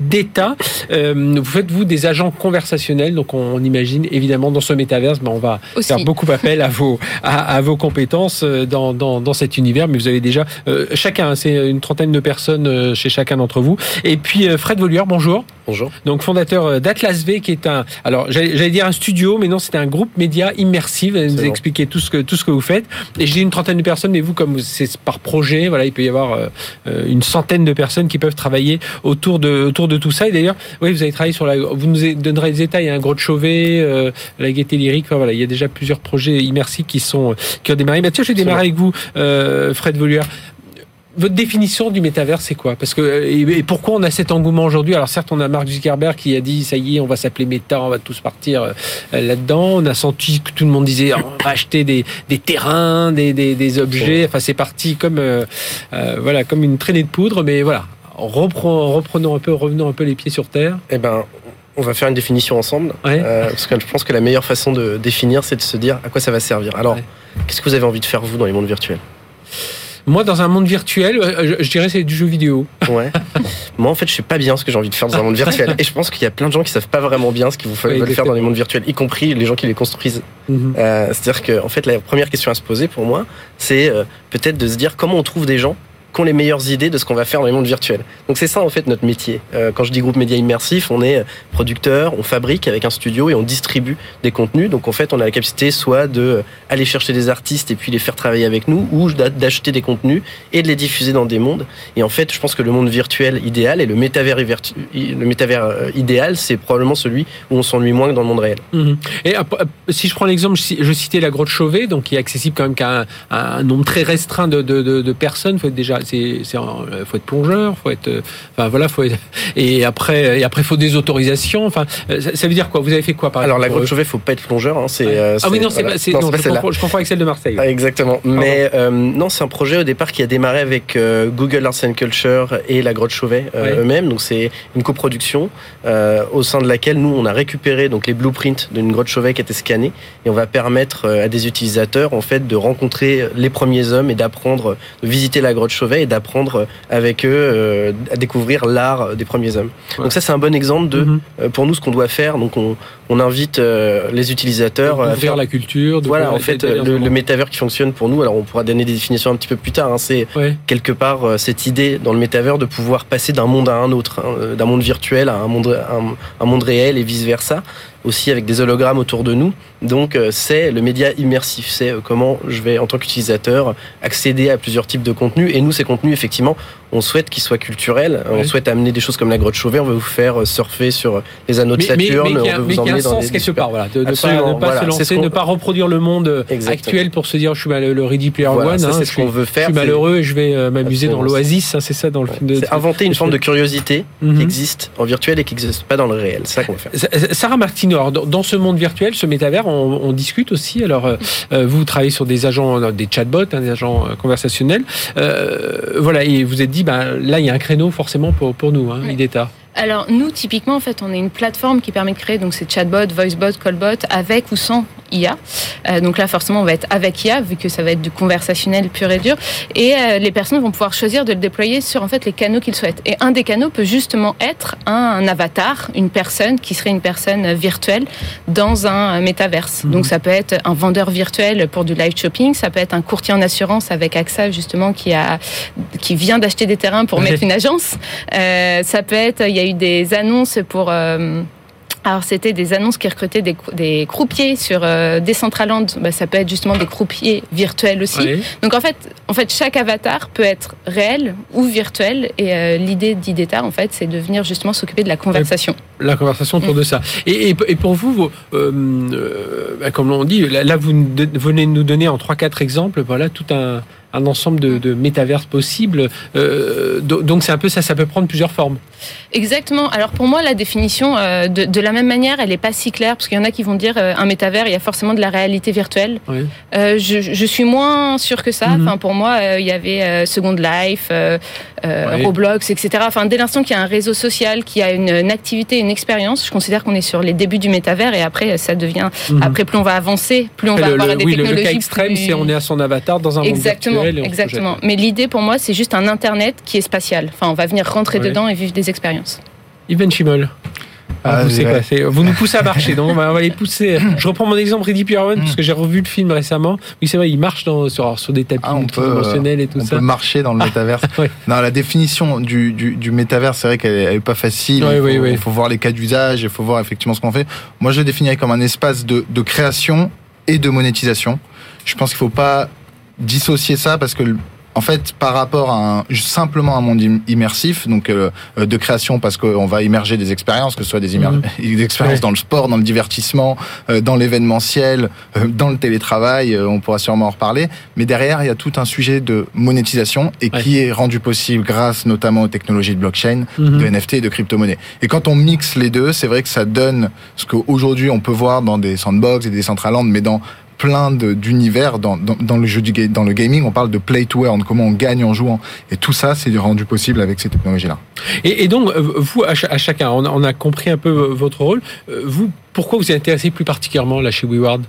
Speaker 2: d'État. Euh, vous faites, vous, des agents conversationnels. Donc, on, imagine, évidemment, dans ce métaverse, ben, on va faire beaucoup appel à vos, à, vos compétences euh, dans, dans, dans, cet univers. Mais vous avez déjà euh, chacun, c'est une trentaine de personnes euh, chez chacun d'entre vous. Et puis Fred Volueur, bonjour.
Speaker 10: Bonjour.
Speaker 2: Donc fondateur d'Atlas V, qui est un, alors j'allais dire un studio, mais non, c'est un groupe média immersif. Vous nous expliquer tout ce que tout ce que vous faites. Et j'ai une trentaine de personnes, mais vous, comme c'est par projet, voilà, il peut y avoir une centaine de personnes qui peuvent travailler autour de autour de tout ça. Et d'ailleurs, oui, vous avez travaillé sur la, vous nous donnerez des détails. Il y a un gros de Chauvet, la Gaieté Lyrique. Enfin, voilà, il y a déjà plusieurs projets immersifs qui sont qui ont démarré. Mathieu, je vais démarrer avec vous, euh, Fred Voluer votre définition du métavers, c'est quoi? Parce que et, pourquoi on a cet engouement aujourd'hui? Alors certes, on a Mark Zuckerberg qui a dit ça y est, on va s'appeler Meta, on va tous partir euh, là-dedans. On a senti que tout le monde disait on va acheter des, des terrains, des, des, des objets. Enfin, c'est parti comme euh, voilà comme une traînée de poudre. Mais voilà, reprenons un peu, revenons un peu les pieds sur terre.
Speaker 10: Eh ben, on va faire une définition ensemble. Euh, parce que je pense que la meilleure façon de définir, c'est de se dire à quoi ça va servir. Alors, qu'est-ce que vous avez envie de faire, vous, dans les mondes virtuels?
Speaker 2: Moi, dans un monde virtuel, euh, je, dirais c'est du jeu vidéo.
Speaker 10: Ouais. Moi, en fait, je sais pas bien ce que j'ai envie de faire dans un monde virtuel. Et je pense qu'il y a plein de gens qui savent pas vraiment bien ce qu'il veulent faire dans les mondes virtuels, y compris les gens qui les construisent. Mhm. Euh, c'est-à-dire que, en fait, la première question à se poser pour moi, c'est peut-être de se dire comment on trouve des gens les meilleures idées de ce qu'on va faire dans les mondes virtuels. Donc c'est ça en fait notre métier. Euh, quand je dis groupe média immersif, on est producteur, on fabrique avec un studio et on distribue des contenus. Donc en fait, on a la capacité soit de euh, aller chercher des artistes et puis les faire travailler avec nous, ou d'acheter des contenus et de les diffuser dans des mondes. Et en fait, je pense que le monde virtuel idéal et le métavers, le métavers euh, idéal, c'est probablement celui où on s'ennuie moins que dans le monde réel.
Speaker 2: Mhm. Et si je prends l'exemple, je citais la grotte Chauvet, donc qui est accessible quand même qu'à un, nombre très restreint de, de, de, personnes. Faut déjà c'est, euh, faut être plongeur, faut être, euh, enfin voilà, faut être, et après, et après faut des autorisations. Enfin, euh, ça, veut dire quoi? Vous avez fait quoi par
Speaker 10: Alors la grotte Chauvet, faut pas être plongeur. Hein, c'est,
Speaker 2: ah oui non, c'est, pas, c'est je, confonds, avec celle de Marseille.
Speaker 10: Ah, exactement. Mais non, c'est un projet au départ qui a démarré avec Google Arts and Culture et la grotte Chauvet eux-mêmes. Donc c'est une coproduction au sein de laquelle nous on a récupéré donc les blueprints d'une grotte Chauvet qui était scannée et on va permettre à des utilisateurs en fait de rencontrer les premiers hommes et d'apprendre, de visiter la grotte Chauvet et d'apprendre avec eux euh, à découvrir l'art des premiers hommes. Donc ça c'est un bon exemple de mhm. euh, pour nous ce qu'on doit faire. Donc on, on invite euh, les utilisateurs
Speaker 2: à faire la culture.
Speaker 10: voilà en fait le, le métavers qui fonctionne pour nous. Alors on pourra donner des définitions un petit peu plus tard. Hein, c'est quelque part cette idée dans le métavers de pouvoir passer d'un monde à un autre, hein, d'un monde virtuel à un monde un, un monde réel et vice versa aussi avec des hologrammes autour de nous. Donc euh, c'est le média immersif, c'est euh, comment je vais en tant qu'utilisateur accéder à plusieurs types de contenus. Et nous, ces contenus, effectivement, on souhaite qu'ils soient culturels. On souhaite amener des choses comme la grotte Chauvet. On veut vous faire euh, surfer sur les anneaux de Saturne.
Speaker 2: Mais, mais, on veut vous emmener dans des, quelque part. Voilà, de, ne pas, se lancer, ne pas reproduire le monde actuel pour se dire je suis mal, le Ready Player One.
Speaker 10: Hein, c'est ce qu'on veut faire.
Speaker 2: Je suis malheureux et je vais m'amuser dans l'oasis. Hein, c'est ça dans le film de.
Speaker 10: inventer une forme de curiosité qui mhm. existe en virtuel et qui n'existe pas dans le réel. C'est ça qu'on veut faire.
Speaker 2: Sarah Martino, dans ce monde virtuel, ce métavers, on, discute aussi. Alors, euh, euh, vous travaillez sur des agents, euh, des chatbots, hein, des agents conversationnels. voilà, et vous êtes dit, ben, là, il y a un créneau forcément pour, pour nous, hein, IDETA.
Speaker 9: Alors nous, typiquement, en fait, on est une plateforme qui permet de créer donc ces chatbots, voicebots, callbots, avec ou sans IA. donc là, forcément, on va être avec IA, vu que ça va être du conversationnel pur et dur. Et les personnes vont pouvoir choisir de le déployer sur en fait les canaux qu'ils souhaitent. Et un des canaux peut justement être un, avatar, une personne qui serait une personne virtuelle dans un métaverse. Mhm. Donc ça peut être un vendeur virtuel pour du live shopping, ça peut être un courtier en assurance avec AXA justement qui a qui vient d'acheter des terrains pour mettre une agence. Euh, ça peut être, il y a eu des annonces pour euh, alors c'était des annonces qui recrutaient des, des croupiers sur euh, Decentraland. Bah, ça peut être justement des croupiers virtuels aussi. Donc en fait, en fait, chaque avatar peut être réel ou virtuel. Et euh, l'idée d'Ideta, en fait, c'est de venir justement s'occuper de la conversation.
Speaker 2: La conversation autour de ça. Et, et, pour vous, euh, euh, bah, comme l'on dit, là, vous venez de nous donner en 3-4 exemples, voilà, tout un, un ensemble de, de métaverses possibles. Euh, donc c'est un peu ça, ça peut prendre plusieurs formes.
Speaker 9: Exactement. Alors pour moi, la définition, euh, de, de, la même manière, elle n'est pas si claire, parce qu'il y en a qui vont dire euh, un métavers, il y a forcément de la réalité virtuelle. Je, je, suis moins sûr que ça. Mhm. Enfin, pour moi, il y avait Second Life, Roblox, etc. Enfin, dès l'instant qu'il y a un réseau social, qui a une, une, activité, une expérience, je considère qu'on est sur les débuts du métavers, et après, ça devient... Mhm. Après, plus on va avancer, plus on va avoir des technologies...
Speaker 2: Le, cas extrême, c'est on est à son avatar dans un
Speaker 9: Exactement.
Speaker 2: monde
Speaker 9: virtuel. Exactement. Mais l'idée pour moi, c'est juste un Internet qui est spatial. Enfin, on va venir rentrer dedans et vivre des expériences.
Speaker 2: Yvan Chimol. Ah, vous, vous nous poussez à marcher, donc on va, les pousser. Je reprends mon exemple Ready Player One parce que j'ai revu le film récemment. Oui, c'est vrai, il marche dans, sur, sur des tapis ah, on peut, et tout
Speaker 8: on
Speaker 2: ça.
Speaker 8: peut marcher dans le ah, métaverse. Non, la définition du, du, du métaverse, c'est vrai qu'elle est, pas facile. il, faut, voir les cas d'usage, il faut voir effectivement ce qu'on fait. Moi, je le définirais comme un espace de, de création et de monétisation. Je pense qu'il faut pas dissocier ça parce que en fait, par rapport à un, simplement un monde immersif, donc euh, euh, de création, parce qu'on va immerger des expériences, que ce soit des, mhm. expériences dans le sport, dans le divertissement, euh, dans l'événementiel, dans le télétravail, on pourra sûrement en reparler. Mais derrière, il y a tout un sujet de monétisation et qui est rendu possible grâce notamment aux technologies de blockchain, mhm. de NFT et de crypto-monnaie. Et quand on mixe les deux, c'est vrai que ça donne ce qu'aujourd'hui on peut voir dans des sandbox et des land, mais dans plein d'univers dans, dans, dans, le jeu du dans le gaming. On parle de play to earn, comment on gagne en jouant. Et tout ça, c'est rendu possible avec ces technologies-là.
Speaker 2: Et, et, donc, euh, vous, à, chacun, on a, on a, compris un peu votre rôle. Euh, vous, pourquoi vous êtes intéressé plus particulièrement là chez WeWard?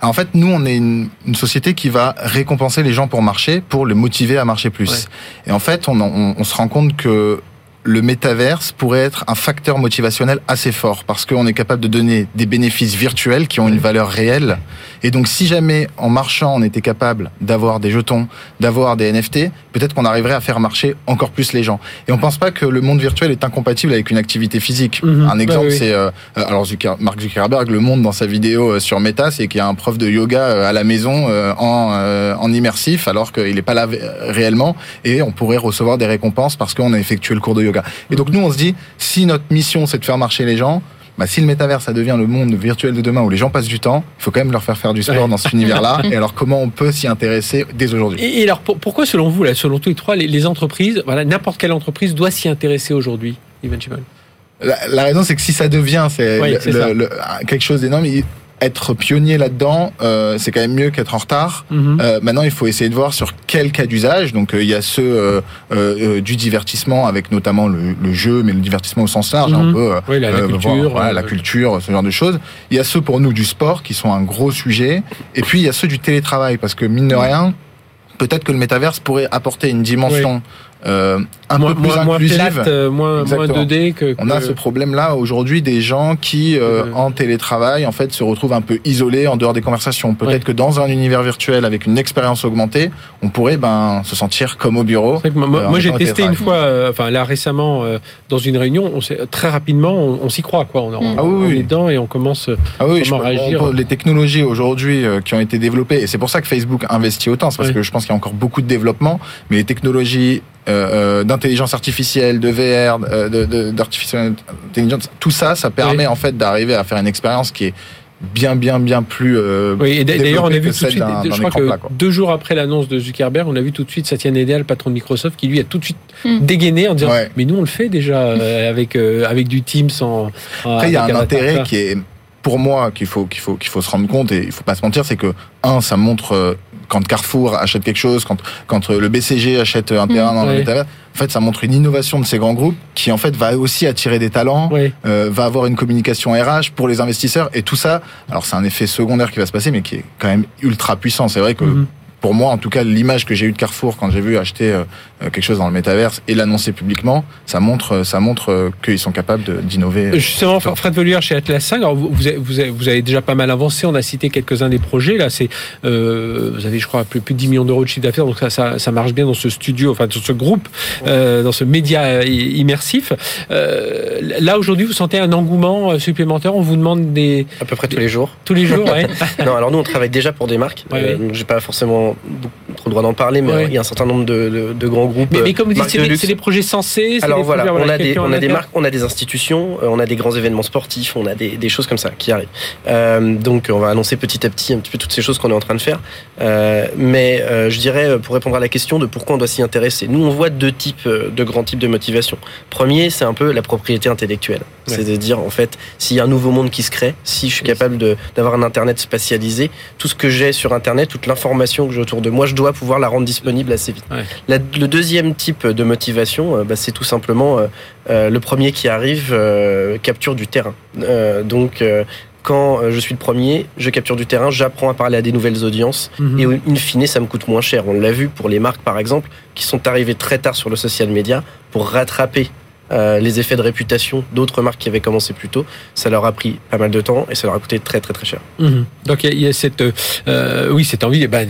Speaker 8: En fait, nous, on est une, une, société qui va récompenser les gens pour marcher, pour les motiver à marcher plus. Et en fait, on, on, on se rend compte que le métaverse pourrait être un facteur motivationnel assez fort parce qu'on est capable de donner des bénéfices virtuels qui ont une valeur réelle. Et donc, si jamais en marchant, on était capable d'avoir des jetons, d'avoir des NFT, peut-être qu'on arriverait à faire marcher encore plus les gens. Et on pense pas que le monde virtuel est incompatible avec une activité physique. Mhm. un exemple, bah c'est euh, euh, alors Mark Zuckerberg le montre dans sa vidéo euh, sur Meta, c'est qu'il y a un prof de yoga à la maison en, en immersif, alors qu'il n'est pas là réellement, et on pourrait recevoir des récompenses parce qu'on a effectué le cours de yoga. Et donc nous, on se dit, si notre mission, c'est de faire marcher les gens, bah, si le métavers, ça devient le monde virtuel de demain où les gens passent du temps, il faut quand même leur faire faire du sport dans cet univers-là. Et alors, comment on peut s'y intéresser dès aujourd'hui?
Speaker 2: Et alors, pourquoi, selon vous, là, selon tous les trois, les, entreprises, voilà, n'importe quelle entreprise doit s'y intéresser aujourd'hui, Ivan
Speaker 8: la, la, raison, c'est que si ça devient c'est quelque chose d'énorme, être pionnier là-dedans, euh, c'est quand même mieux qu'être en retard. Mhm. euh, maintenant, il faut essayer de voir sur quel cas d'usage. Donc, euh, il y a ceux euh, euh, du divertissement avec notamment le, le, jeu, mais le divertissement au sens large, un
Speaker 2: mhm. peu. Oui, la, culture,
Speaker 8: voilà, la culture, ce genre de choses. Il y a ceux pour nous du sport qui sont un gros sujet. Et puis, il y a ceux du télétravail parce que mine de rien, peut-être que le métaverse pourrait apporter une dimension euh, un peu plus inclusive,
Speaker 2: euh, moins, moins, 2D que,
Speaker 8: On a ce problème-là aujourd'hui des gens qui, euh, en télétravail, en fait, se retrouvent un peu isolés en dehors des conversations. Peut-être que dans un univers virtuel avec une expérience augmentée, on pourrait ben se sentir comme au bureau.
Speaker 2: moi, j'ai testé une fois, enfin là récemment, dans une réunion, on très rapidement, on, s'y croit quoi. On, on, ah oui, est dedans et on commence
Speaker 8: ah oui, à réagir. les technologies aujourd'hui qui ont été développées, et c'est pour ça que Facebook investit autant, c'est parce que je pense qu'il y a encore beaucoup de développement, mais les technologies euh, euh, d'intelligence artificielle, de VR, euh, d'artificial intelligence, tout ça, ça permet en fait d'arriver à faire une expérience qui est bien bien bien plus euh,
Speaker 2: oui et d'ailleurs on a vu tout de suite je crois que deux jours après l'annonce de Zuckerberg on a vu tout de suite Satya Nadella le patron de Microsoft qui lui a tout de suite hmm. dégainé en disant mais nous on le fait déjà avec avec du Teams en
Speaker 8: après il y a un intérêt qui est pour moi qu'il faut qu'il faut qu'il faut se rendre compte et il faut pas se mentir c'est que un ça montre quand Carrefour achète quelque chose, quand, quand le BCG achète un terrain dans le métavers. En fait, ça montre une innovation de ces grands groupes qui, en fait, va aussi attirer des talents, euh, va avoir une communication RH pour les investisseurs et tout ça. Alors, c'est un effet secondaire qui va se passer, mais qui est quand même ultra puissant. C'est vrai que mhm pour moi, en tout cas, l'image que j'ai eue de Carrefour quand j'ai vu acheter euh, euh, quelque chose dans le métaverse et l'annoncer publiquement, ça montre, euh, ça montre qu'ils sont capables d'innover.
Speaker 2: Justement, Fred Veluire chez Atlas 5, alors vous, vous, avez, vous, avez, déjà pas mal avancé. On a cité quelques-uns des projets. Là, c'est euh, vous avez, je crois, plus, plus de 10 millions d'euros de chiffre d'affaires. Donc ça, ça, ça, marche bien dans ce studio, enfin dans ce groupe, euh, dans ce média immersif. Euh, là, aujourd'hui, vous sentez un engouement supplémentaire. On vous demande des
Speaker 10: à peu près tous les jours.
Speaker 2: Tous les jours, ouais.
Speaker 10: non, alors nous, on travaille déjà pour des marques. Ouais, j'ai pas forcément trop, le droit d'en parler, mais il y a un certain nombre de, grands groupes.
Speaker 2: Mais, comme vous dites, c'est des, projets censés.
Speaker 10: Alors voilà, on a des, on a des marques, on a des institutions, euh, on a des grands événements sportifs, on a des, choses comme ça qui arrivent. Euh, donc on va annoncer petit à petit un petit peu toutes ces choses qu'on est en train de faire. Euh, mais je dirais, pour répondre à la question de pourquoi on doit s'y intéresser, nous on voit deux types, de grands types de motivation. Premier, c'est un peu la propriété intellectuelle. C'est de dire en fait, s'il y a un nouveau monde qui se crée, si je suis capable d'avoir un internet spatialisé, tout ce que j'ai sur internet, toute l'information que j'ai autour de moi, je dois pouvoir la rendre disponible assez vite. le deuxième type de motivation, euh, bah, c'est tout simplement euh, euh, le premier qui arrive, capture du terrain. donc quand je suis le premier, je capture du terrain, j'apprends à parler à des nouvelles audiences mhm. et in fine, ça me coûte moins cher. On l'a vu pour les marques, par exemple, qui sont arrivées très tard sur le social media pour rattraper euh, les effets de réputation d'autres marques qui avaient commencé plus tôt, ça leur a pris pas mal de temps et ça leur a coûté très très très cher.
Speaker 2: Mhm. Donc il y, a cette, euh, oui, cette envie, eh ben,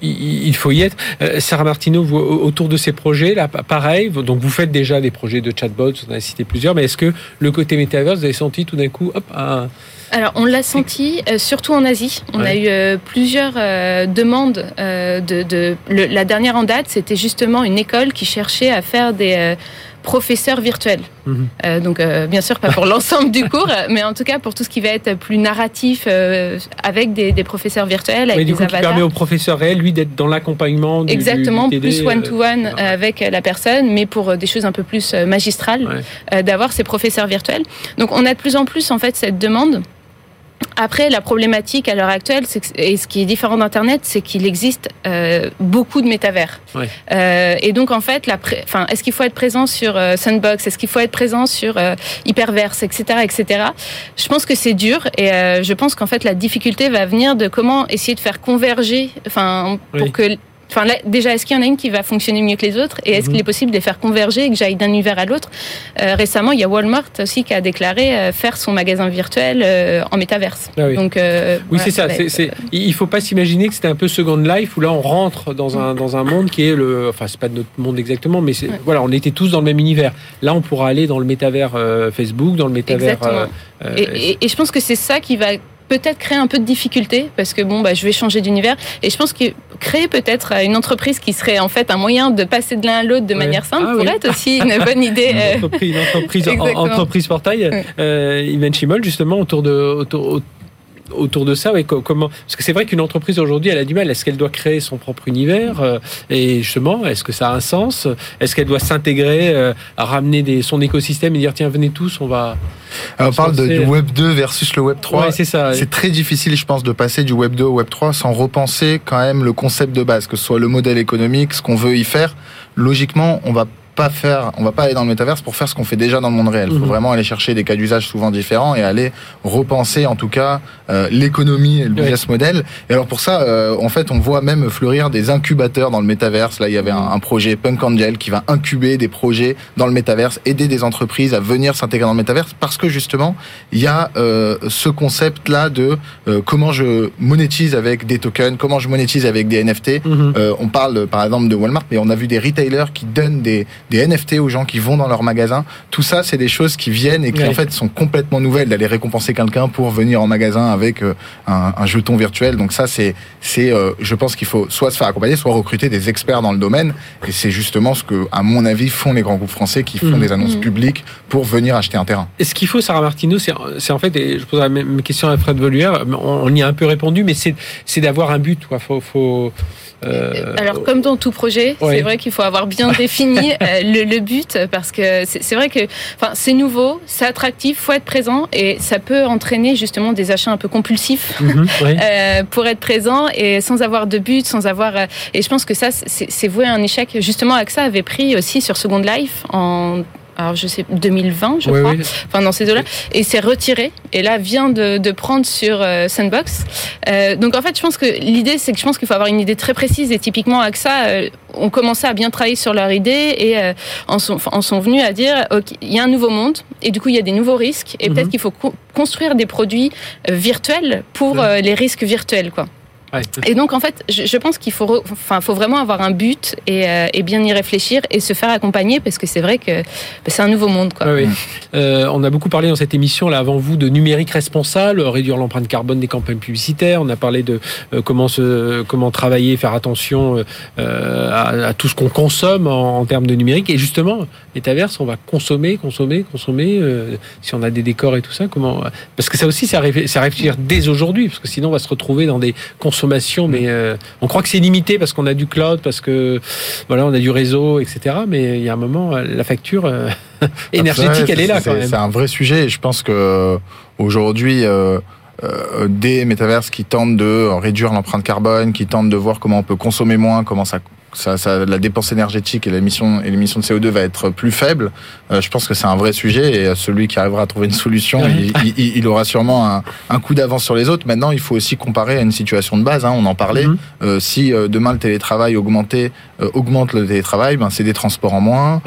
Speaker 2: il faut y être. Euh, Sarah Martineau, vous, autour de ces projets, là, pareil, donc vous faites déjà des projets de chatbots, on a cité plusieurs, mais est-ce que le côté métaverse, vous avez senti tout d'un coup, hop, un,
Speaker 9: alors, on l'a senti surtout en Asie. On a eu plusieurs demandes de, la dernière en date, c'était justement une école qui cherchait à faire des professeur virtuel. Mhm. Euh, donc, euh, bien sûr, pas pour l'ensemble du cours, mais en tout cas pour tout ce qui va être plus narratif euh, avec des, professeurs virtuels. Avec
Speaker 2: mais
Speaker 9: du
Speaker 2: coup, qui permet au professeur réel, lui, d'être dans l'accompagnement.
Speaker 9: Exactement, plus one-to-one avec la personne, mais pour des choses un peu plus magistrales, d'avoir ces professeurs virtuels. Donc, on a de plus en plus, en fait, cette demande. Après, la problématique à l'heure actuelle, et ce qui est différent d'Internet, c'est qu'il existe euh, beaucoup de métavers. Euh, et donc, en fait, la enfin, est-ce qu'il faut être présent sur euh, Sandbox Est-ce qu'il faut être présent sur Hyperverse, etc., etc. Je pense que c'est dur, et je pense qu'en fait, la difficulté va venir de comment essayer de faire converger, enfin, pour que Enfin, déjà, est-ce qu'il y en a une qui va fonctionner mieux que les autres Et est-ce qu'il mhm. est possible de les faire converger et que j'aille d'un univers à l'autre? Euh, Récemment, il y a Walmart aussi qui a déclaré euh, faire son magasin virtuel euh, en métaverse.
Speaker 2: Ah oui. Donc, oui, c'est ça. C'est, Il faut pas s'imaginer que c'était un peu Second Life où là, on rentre dans un, dans un monde qui est le. Enfin, c'est pas notre monde exactement, mais voilà, on était tous dans le même univers. Là, on pourra aller dans le métavers Facebook, dans le métavers.
Speaker 9: et, et je pense que c'est ça qui va peut-être créer un peu de difficulté parce que bon bah je vais changer d'univers et je pense que créer peut-être une entreprise qui serait en fait un moyen de passer de l'un à l'autre de manière simple ah pourrait être aussi une bonne idée.
Speaker 2: une euh. entreprise, entreprise, entreprise portail. Euh, Ivan Chimol justement autour de autour, autour de ça comment Parce que c'est vrai qu'une entreprise aujourd'hui, elle a du mal. Est-ce qu'elle doit créer son propre univers euh, Et justement, est-ce que ça a un sens? Est-ce qu'elle doit s'intégrer, euh, à ramener des, son écosystème et dire tiens, venez tous, on va.
Speaker 8: on parle de, du Web 2 versus le Web 3.
Speaker 2: c'est ça.
Speaker 8: C'est très difficile, je pense, de passer du Web 2 au Web 3 sans repenser quand même le concept de base, que ce soit le modèle économique, ce qu'on veut y faire. Logiquement, on va pas faire, on va pas aller dans le métaverse pour faire ce qu'on fait déjà dans le monde réel. Il faut mhm. vraiment aller chercher des cas d'usage souvent différents et aller repenser en tout cas euh, l'économie et le business model. Et alors pour ça, euh, en fait, on voit même fleurir des incubateurs dans le métaverse. Là, il y avait un, projet Punk Angel qui va incuber des projets dans le métaverse, aider des entreprises à venir s'intégrer dans le métaverse parce que justement, il y a euh, ce concept là de comment je monétise avec des tokens, comment je monétise avec des NFT. Mhm. on parle par exemple de Walmart, mais on a vu des retailers qui donnent des des NFT aux gens qui vont dans leur magasin. Tout ça, c'est des choses qui viennent et qui en fait sont complètement nouvelles. D'aller récompenser quelqu'un pour venir en magasin avec euh, un, jeton virtuel. Donc ça, c'est, c'est, euh, je pense qu'il faut soit se faire accompagner, soit recruter des experts dans le domaine. Et c'est justement ce que, à mon avis, font les grands groupes français qui font mmh. des annonces mmh. publiques pour venir acheter un terrain.
Speaker 2: Et ce qu'il faut, Sarah Martineau, c'est, en fait, et je pose la même question à Fred Voluère, on, y a un peu répondu, mais c'est, c'est d'avoir un but. Quoi. Faut, faut
Speaker 9: euh, Alors, comme dans tout projet, c'est vrai qu'il faut avoir bien défini le, le, but parce que c'est vrai que enfin c'est nouveau, c'est attractif, faut être présent et ça peut entraîner justement des achats un peu compulsifs mhm, euh, pour être présent et sans avoir de but, sans avoir et je pense que ça c'est voué à un échec. Justement, AXA avait pris aussi sur Second Life en alors je sais 2020 je crois, enfin dans ces deux-là, et c'est retiré. Et là vient de, de prendre sur euh, Sandbox. Euh, donc en fait, je pense que l'idée c'est que je pense qu'il faut avoir une idée très précise. Et typiquement AXA, euh, on commençait à bien travailler sur leur idée et euh, en, sont, en sont venus à dire ok, il y a un nouveau monde et du coup il y a des nouveaux risques et mhm. peut-être qu'il faut construire des produits virtuels pour les risques virtuels quoi. Et donc, en fait, je, pense qu'il faut, enfin, faut vraiment avoir un but euh, et, bien y réfléchir et se faire accompagner parce que c'est vrai que bah, c'est un nouveau monde. Quoi.
Speaker 2: Euh, on a beaucoup parlé dans cette émission, là, avant vous, de numérique responsable, réduire l'empreinte carbone des campagnes publicitaires. On a parlé de euh, comment, se, comment travailler, faire attention à, tout ce qu'on consomme en, termes de numérique. Et justement, métaverse, on va consommer, consommer, consommer. si on a des décors et tout ça, comment Parce que ça aussi, à réfléchir dès aujourd'hui, parce que sinon, on va se retrouver dans des consommations mais euh, on croit que c'est limité parce qu'on a du cloud, parce que voilà, on a du réseau, etc. Mais il y a un moment, euh, la facture euh, énergétique, elle est là quand même.
Speaker 8: C'est un vrai sujet. Je pense que aujourd'hui. des métaverses qui tentent de réduire l'empreinte carbone, qui tentent de voir comment on peut consommer moins, comment ça ça, ça, la dépense énergétique et l'émission et l'émission de CO2 va être plus faible. Euh, je pense que c'est un vrai sujet et celui qui arrivera à trouver une solution, il, il, aura sûrement un, un coup d'avance sur les autres. Maintenant, il faut aussi comparer à une situation de base. Hein, on en parlait. Mhm. Euh, si euh, demain le télétravail augmenté, euh, augmente le télétravail, ben c'est des transports en moins.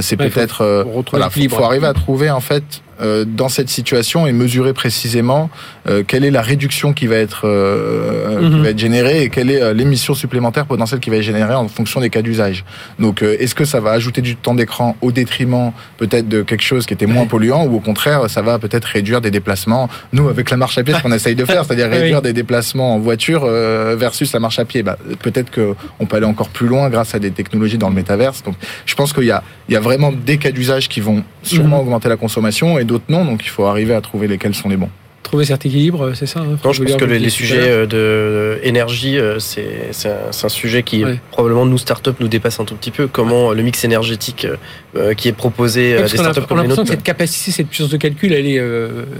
Speaker 8: c'est peut-être. Voilà, faut, faut arriver à trouver en fait euh, dans cette situation et mesurer précisément euh, quelle est la réduction qui va être, euh, qui mhm. va être générée et quelle est l'émission supplémentaire potentielle qui va être générée en fonction des cas d'usage. Donc, est-ce que ça va ajouter du temps d'écran au détriment peut-être de quelque chose qui était moins polluant ou au contraire, ça va peut-être réduire des déplacements? Nous, avec la marche à pied, ce qu'on essaye de faire, c'est-à-dire réduire des déplacements en voiture versus la marche à pied. Bah, peut-être qu'on peut aller encore plus loin grâce à des technologies dans le métaverse. Donc, je pense qu'il y a, il y a vraiment des cas d'usage qui vont sûrement mhm. augmenter la consommation et d'autres non. Donc il faut arriver à trouver lesquels sont les bons
Speaker 2: trouver cet équilibre, c'est ça
Speaker 10: hein, Non, je pense que les, sujets euh, de énergie, euh, c'est un, sujet qui probablement nous startups nous dépasse un tout petit peu. Comment le mix énergétique euh, qui est proposé
Speaker 2: à des startups comme les nôtres. cette capacité, cette puissance de calcul, elle est,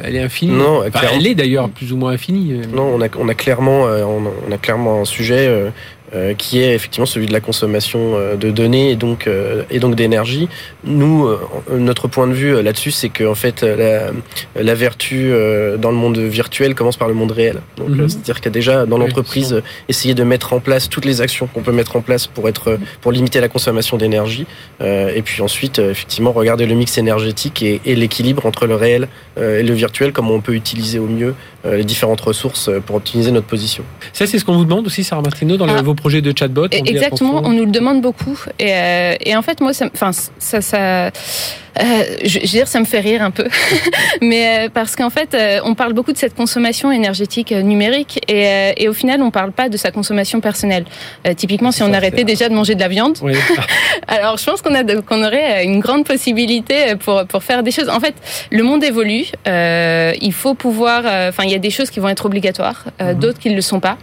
Speaker 2: elle est infinie. Non, elle est d'ailleurs plus ou moins infinie.
Speaker 10: Non, on a, on a clairement, on a clairement un sujet euh, qui est effectivement celui de la consommation euh, de données et donc euh, et donc d'énergie. Nous, notre point de vue là-dessus, c'est que en fait la, la vertu dans le monde virtuel commence par le monde réel. Donc mhm. c'est-à-dire qu'il y a déjà dans l'entreprise essayer de mettre en place toutes les actions qu'on peut mettre en place pour être pour limiter la consommation d'énergie et puis ensuite effectivement regarder le mix énergétique et, et l'équilibre entre le réel et le virtuel, comment on peut utiliser au mieux les différentes ressources pour optimiser notre position.
Speaker 2: Ça, c'est ce qu'on vous demande aussi, Sarah Martino, dans ah. vos projet de chatbot
Speaker 9: Exactement, on nous le demande beaucoup. Et, euh, et en fait, moi, ça, ça, ça euh, je, veux dire, ça me fait rire un peu, mais euh, parce qu'en fait, euh, on parle beaucoup de cette consommation énergétique numérique et, et au final, on parle pas de sa consommation personnelle. typiquement, si on arrêtait déjà de manger de la viande, alors je pense qu'on a qu'on aurait une grande possibilité pour pour faire des choses. En fait, le monde évolue. il faut pouvoir. Enfin, il y a des choses qui vont être obligatoires, mhm. d'autres qui ne le sont pas.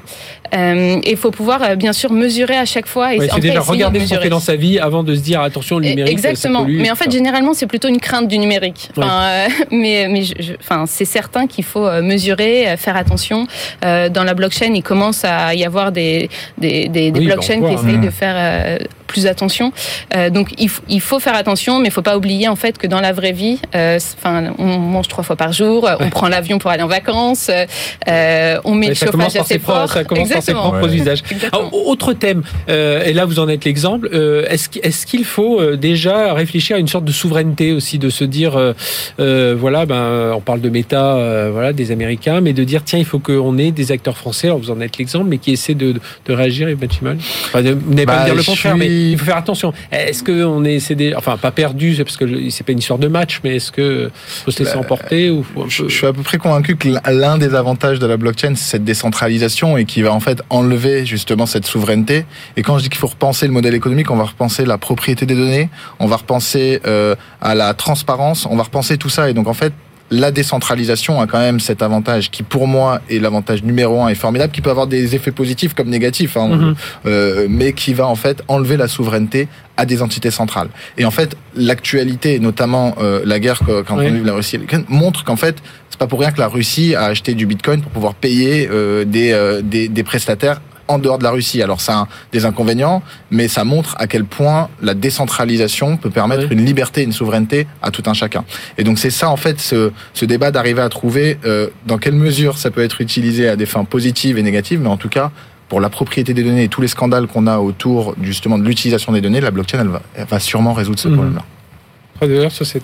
Speaker 9: et il faut pouvoir, bien sûr, mesurer à chaque fois.
Speaker 2: Et c'est déjà regarder ce qu'on fait dans sa vie avant de se dire attention, le numérique.
Speaker 9: Exactement. mais en fait, généralement, c'est plutôt une crainte du numérique. Enfin, euh, mais mais je, enfin, c'est certain qu'il faut euh, mesurer, euh, faire attention. dans la blockchain, il commence à y avoir des, des, des, des blockchains qui essayent de faire plus attention. Euh, donc il, il, faut faire attention, mais il faut pas oublier en fait que dans la vraie vie, euh, enfin, on mange trois fois par jour, on prend l'avion pour aller en vacances, euh, on met le chauffage assez fort.
Speaker 2: Ça commence par ses propres usages. autre thème, et là vous en êtes l'exemple. est-ce qu'il faut déjà réfléchir à une sorte de souveraineté aussi, de se dire, voilà, ben on parle de méta, voilà, des Américains, mais de dire tiens, il faut qu'on ait des acteurs français. Alors vous en êtes l'exemple, mais qui essaient de, de réagir et battre mal. Enfin, pas bah, dire le contraire, mais il faut faire attention. Est-ce qu'on est, c'est enfin pas perdu, parce que c'est pas une histoire de match, mais est-ce que faut se laisser bah, emporter ou
Speaker 8: je, suis à peu près convaincu que l'un des avantages de la blockchain, c'est cette décentralisation et qui va en fait enlever justement cette souveraineté. Et quand je dis qu'il faut repenser le modèle économique, on va repenser la propriété des données, on va repenser euh, à la transparence, on va repenser tout ça. Et donc en fait, la décentralisation a quand même cet avantage qui, pour moi, est l'avantage numéro un et formidable, qui peut avoir des effets positifs comme négatifs, hein, mhm. euh, mais qui va en fait enlever la souveraineté à des entités centrales. Et en fait, l'actualité, notamment euh, la guerre quand on la Russie montre qu'en fait, c'est pas pour rien que la Russie a acheté du Bitcoin pour pouvoir payer euh, des, euh, des, des prestataires en dehors de la Russie. Alors ça a des inconvénients, mais ça montre à quel point la décentralisation peut permettre une liberté, une souveraineté à tout un chacun. Et donc c'est ça en fait ce, ce débat d'arriver à trouver euh, dans quelle mesure ça peut être utilisé à des fins positives et négatives, mais en tout cas pour la propriété des données et tous les scandales qu'on a autour justement de l'utilisation des données, la blockchain elle va, va sûrement résoudre ce mhm. problème-là.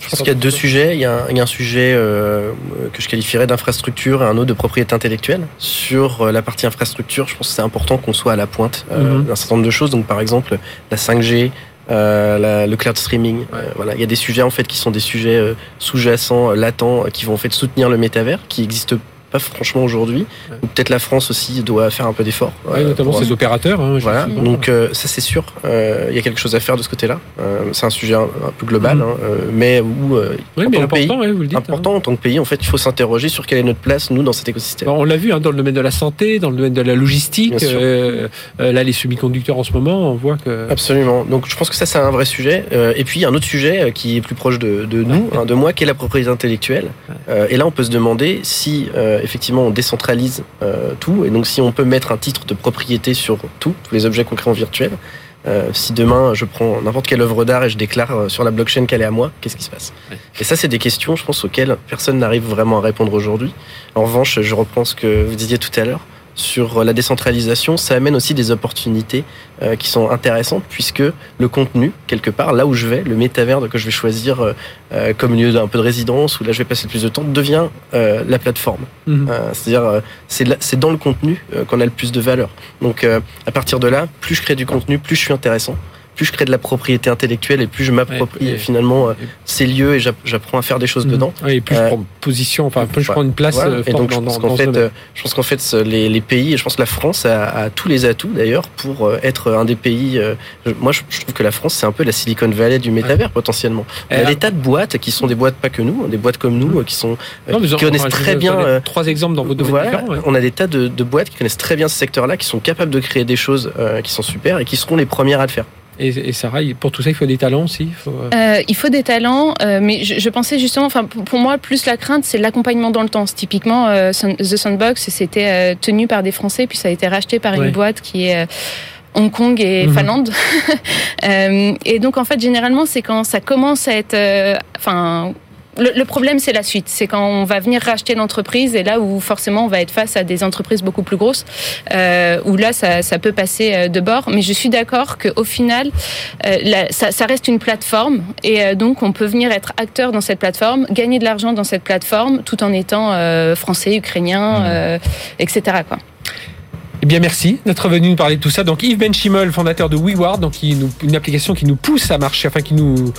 Speaker 10: Je pense qu'il y a deux sujets. Il y a un, sujet euh, que je qualifierais d'infrastructure et un autre de propriété intellectuelle. Sur euh, la partie infrastructure, je pense que c'est important qu'on soit à la pointe euh, mhm. d'un certain nombre de choses. Donc, par exemple, la 5G, le cloud streaming. voilà, il y a des sujets en fait qui sont des sujets sous-jacents, latents, qui vont en fait soutenir le métavers, qui existent pas franchement aujourd'hui. Ou peut-être la France aussi doit faire un peu d'efforts.
Speaker 2: Oui, notamment ses opérateurs. Hein,
Speaker 10: voilà. Donc euh, ça c'est sûr. Euh, il y a quelque chose à faire de ce côté-là. Euh, c'est un sujet un, peu global, mm. hein, mais où
Speaker 2: oui, mais important, vous le dites,
Speaker 10: important
Speaker 2: hein.
Speaker 10: en tant que pays, en fait, il faut s'interroger sur quelle est notre place nous dans cet écosystème.
Speaker 2: on l'a vu dans le domaine de la santé, dans le domaine de la logistique. là, les semi-conducteurs en ce moment, on voit que.
Speaker 10: Absolument. Donc je pense que ça c'est un vrai sujet. et puis un autre sujet qui est plus proche de, de nous, de moi, qui est la propriété intellectuelle. et là, on peut se demander si effectivement on décentralise euh, tout, et donc si on peut mettre un titre de propriété sur tout, tous les objets qu'on crée en virtuel, euh, si demain je prends n'importe quelle œuvre d'art et je déclare euh, sur la blockchain qu'elle est à moi, qu'est-ce qui se passe Et ça, c'est des questions, je pense, auxquelles personne n'arrive vraiment à répondre aujourd'hui. En revanche, je reprends ce que vous disiez tout à l'heure sur la décentralisation, ça amène aussi des opportunités euh, qui sont intéressantes puisque le contenu, quelque part, là où je vais, le métavers que je vais choisir euh, euh, comme lieu d'un peu de résidence, où là je vais passer le plus de temps, devient la plateforme. Mhm. C'est-à-dire, c'est dans le contenu qu'on a le plus de valeur. Donc, à partir de là, plus je crée du contenu, plus je suis intéressant plus je crée de la propriété intellectuelle et plus je m'approprie finalement euh, ces lieux et j'apprends à faire des choses mhm. dedans.
Speaker 2: et plus je euh, prends position, enfin plus je prends une place.
Speaker 10: Euh, et donc je pense qu'en fait, je pense qu'en fait les, pays, et je pense que la France a, tous les atouts d'ailleurs pour être un des pays. moi, je, trouve que la France c'est un peu la Silicon Valley du métavers potentiellement. Il y a des tas de boîtes qui sont des boîtes pas que nous, des boîtes comme nous qui sont qui connaissent très bien.
Speaker 2: Trois exemples dans vos domaines différents.
Speaker 10: On a des tas de, de boîtes qui connaissent très bien ce secteur-là, qui sont capables de créer des choses qui sont super et qui seront les premières à le faire.
Speaker 2: Et, Sarah, pour tout ça, il faut des talents aussi Il faut,
Speaker 9: euh, euh, il faut des talents, euh, mais je, pensais justement, enfin, pour, moi, plus la crainte, c'est l'accompagnement dans le temps. Typiquement, The Sandbox, c'était tenu par des Français, puis ça a été racheté par une boîte qui est. Hong Kong et mhm. Finlande. et donc en fait généralement c'est quand ça commence à être, enfin le, problème, c'est la suite. C'est quand on va venir racheter l'entreprise et là où forcément on va être face à des entreprises beaucoup plus grosses, euh, où là ça, ça, peut passer euh, de bord. Mais je suis d'accord qu'au final, euh, ça, ça, reste une plateforme et euh, donc on peut venir être acteur dans cette plateforme, gagner de l'argent dans cette plateforme, tout en étant français, ukrainien, mmh. etc. Quoi.
Speaker 2: Eh bien, merci d'être venu nous parler de tout ça. Donc, Yves Benchimol, fondateur de WeWard, donc une application qui nous pousse à marcher, enfin qui nous,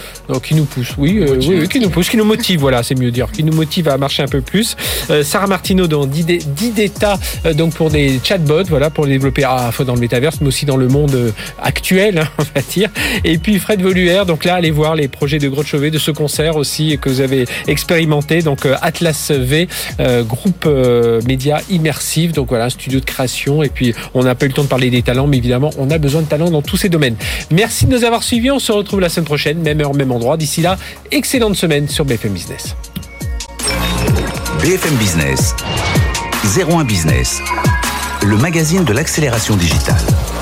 Speaker 2: qui nous pousse, oui, euh, oui, qui nous pousse, qui nous motive, voilà, c'est mieux dire, qui nous motive à marcher un peu plus. Euh, Sarah Martineau dans d'Ideta, euh, donc pour des chatbots, voilà, pour les développer à la fois dans le métaverse, mais aussi dans le monde euh, actuel, hein, on va dire. Et puis Fred Voluère, donc là, allez voir les projets de Grotte Chauvet, de ce concert aussi que vous avez expérimenté, donc Atlas V, groupe média immersif, donc voilà, un studio de création et puis, on n'a pas eu le temps de parler des talents, mais évidemment, on a besoin de talents dans tous ces domaines. Merci de nous avoir suivis. On se retrouve la semaine prochaine, même heure, même endroit. D'ici là, excellente semaine sur BFM Business.
Speaker 1: BFM Business, 01 Business, le magazine de l'accélération digitale.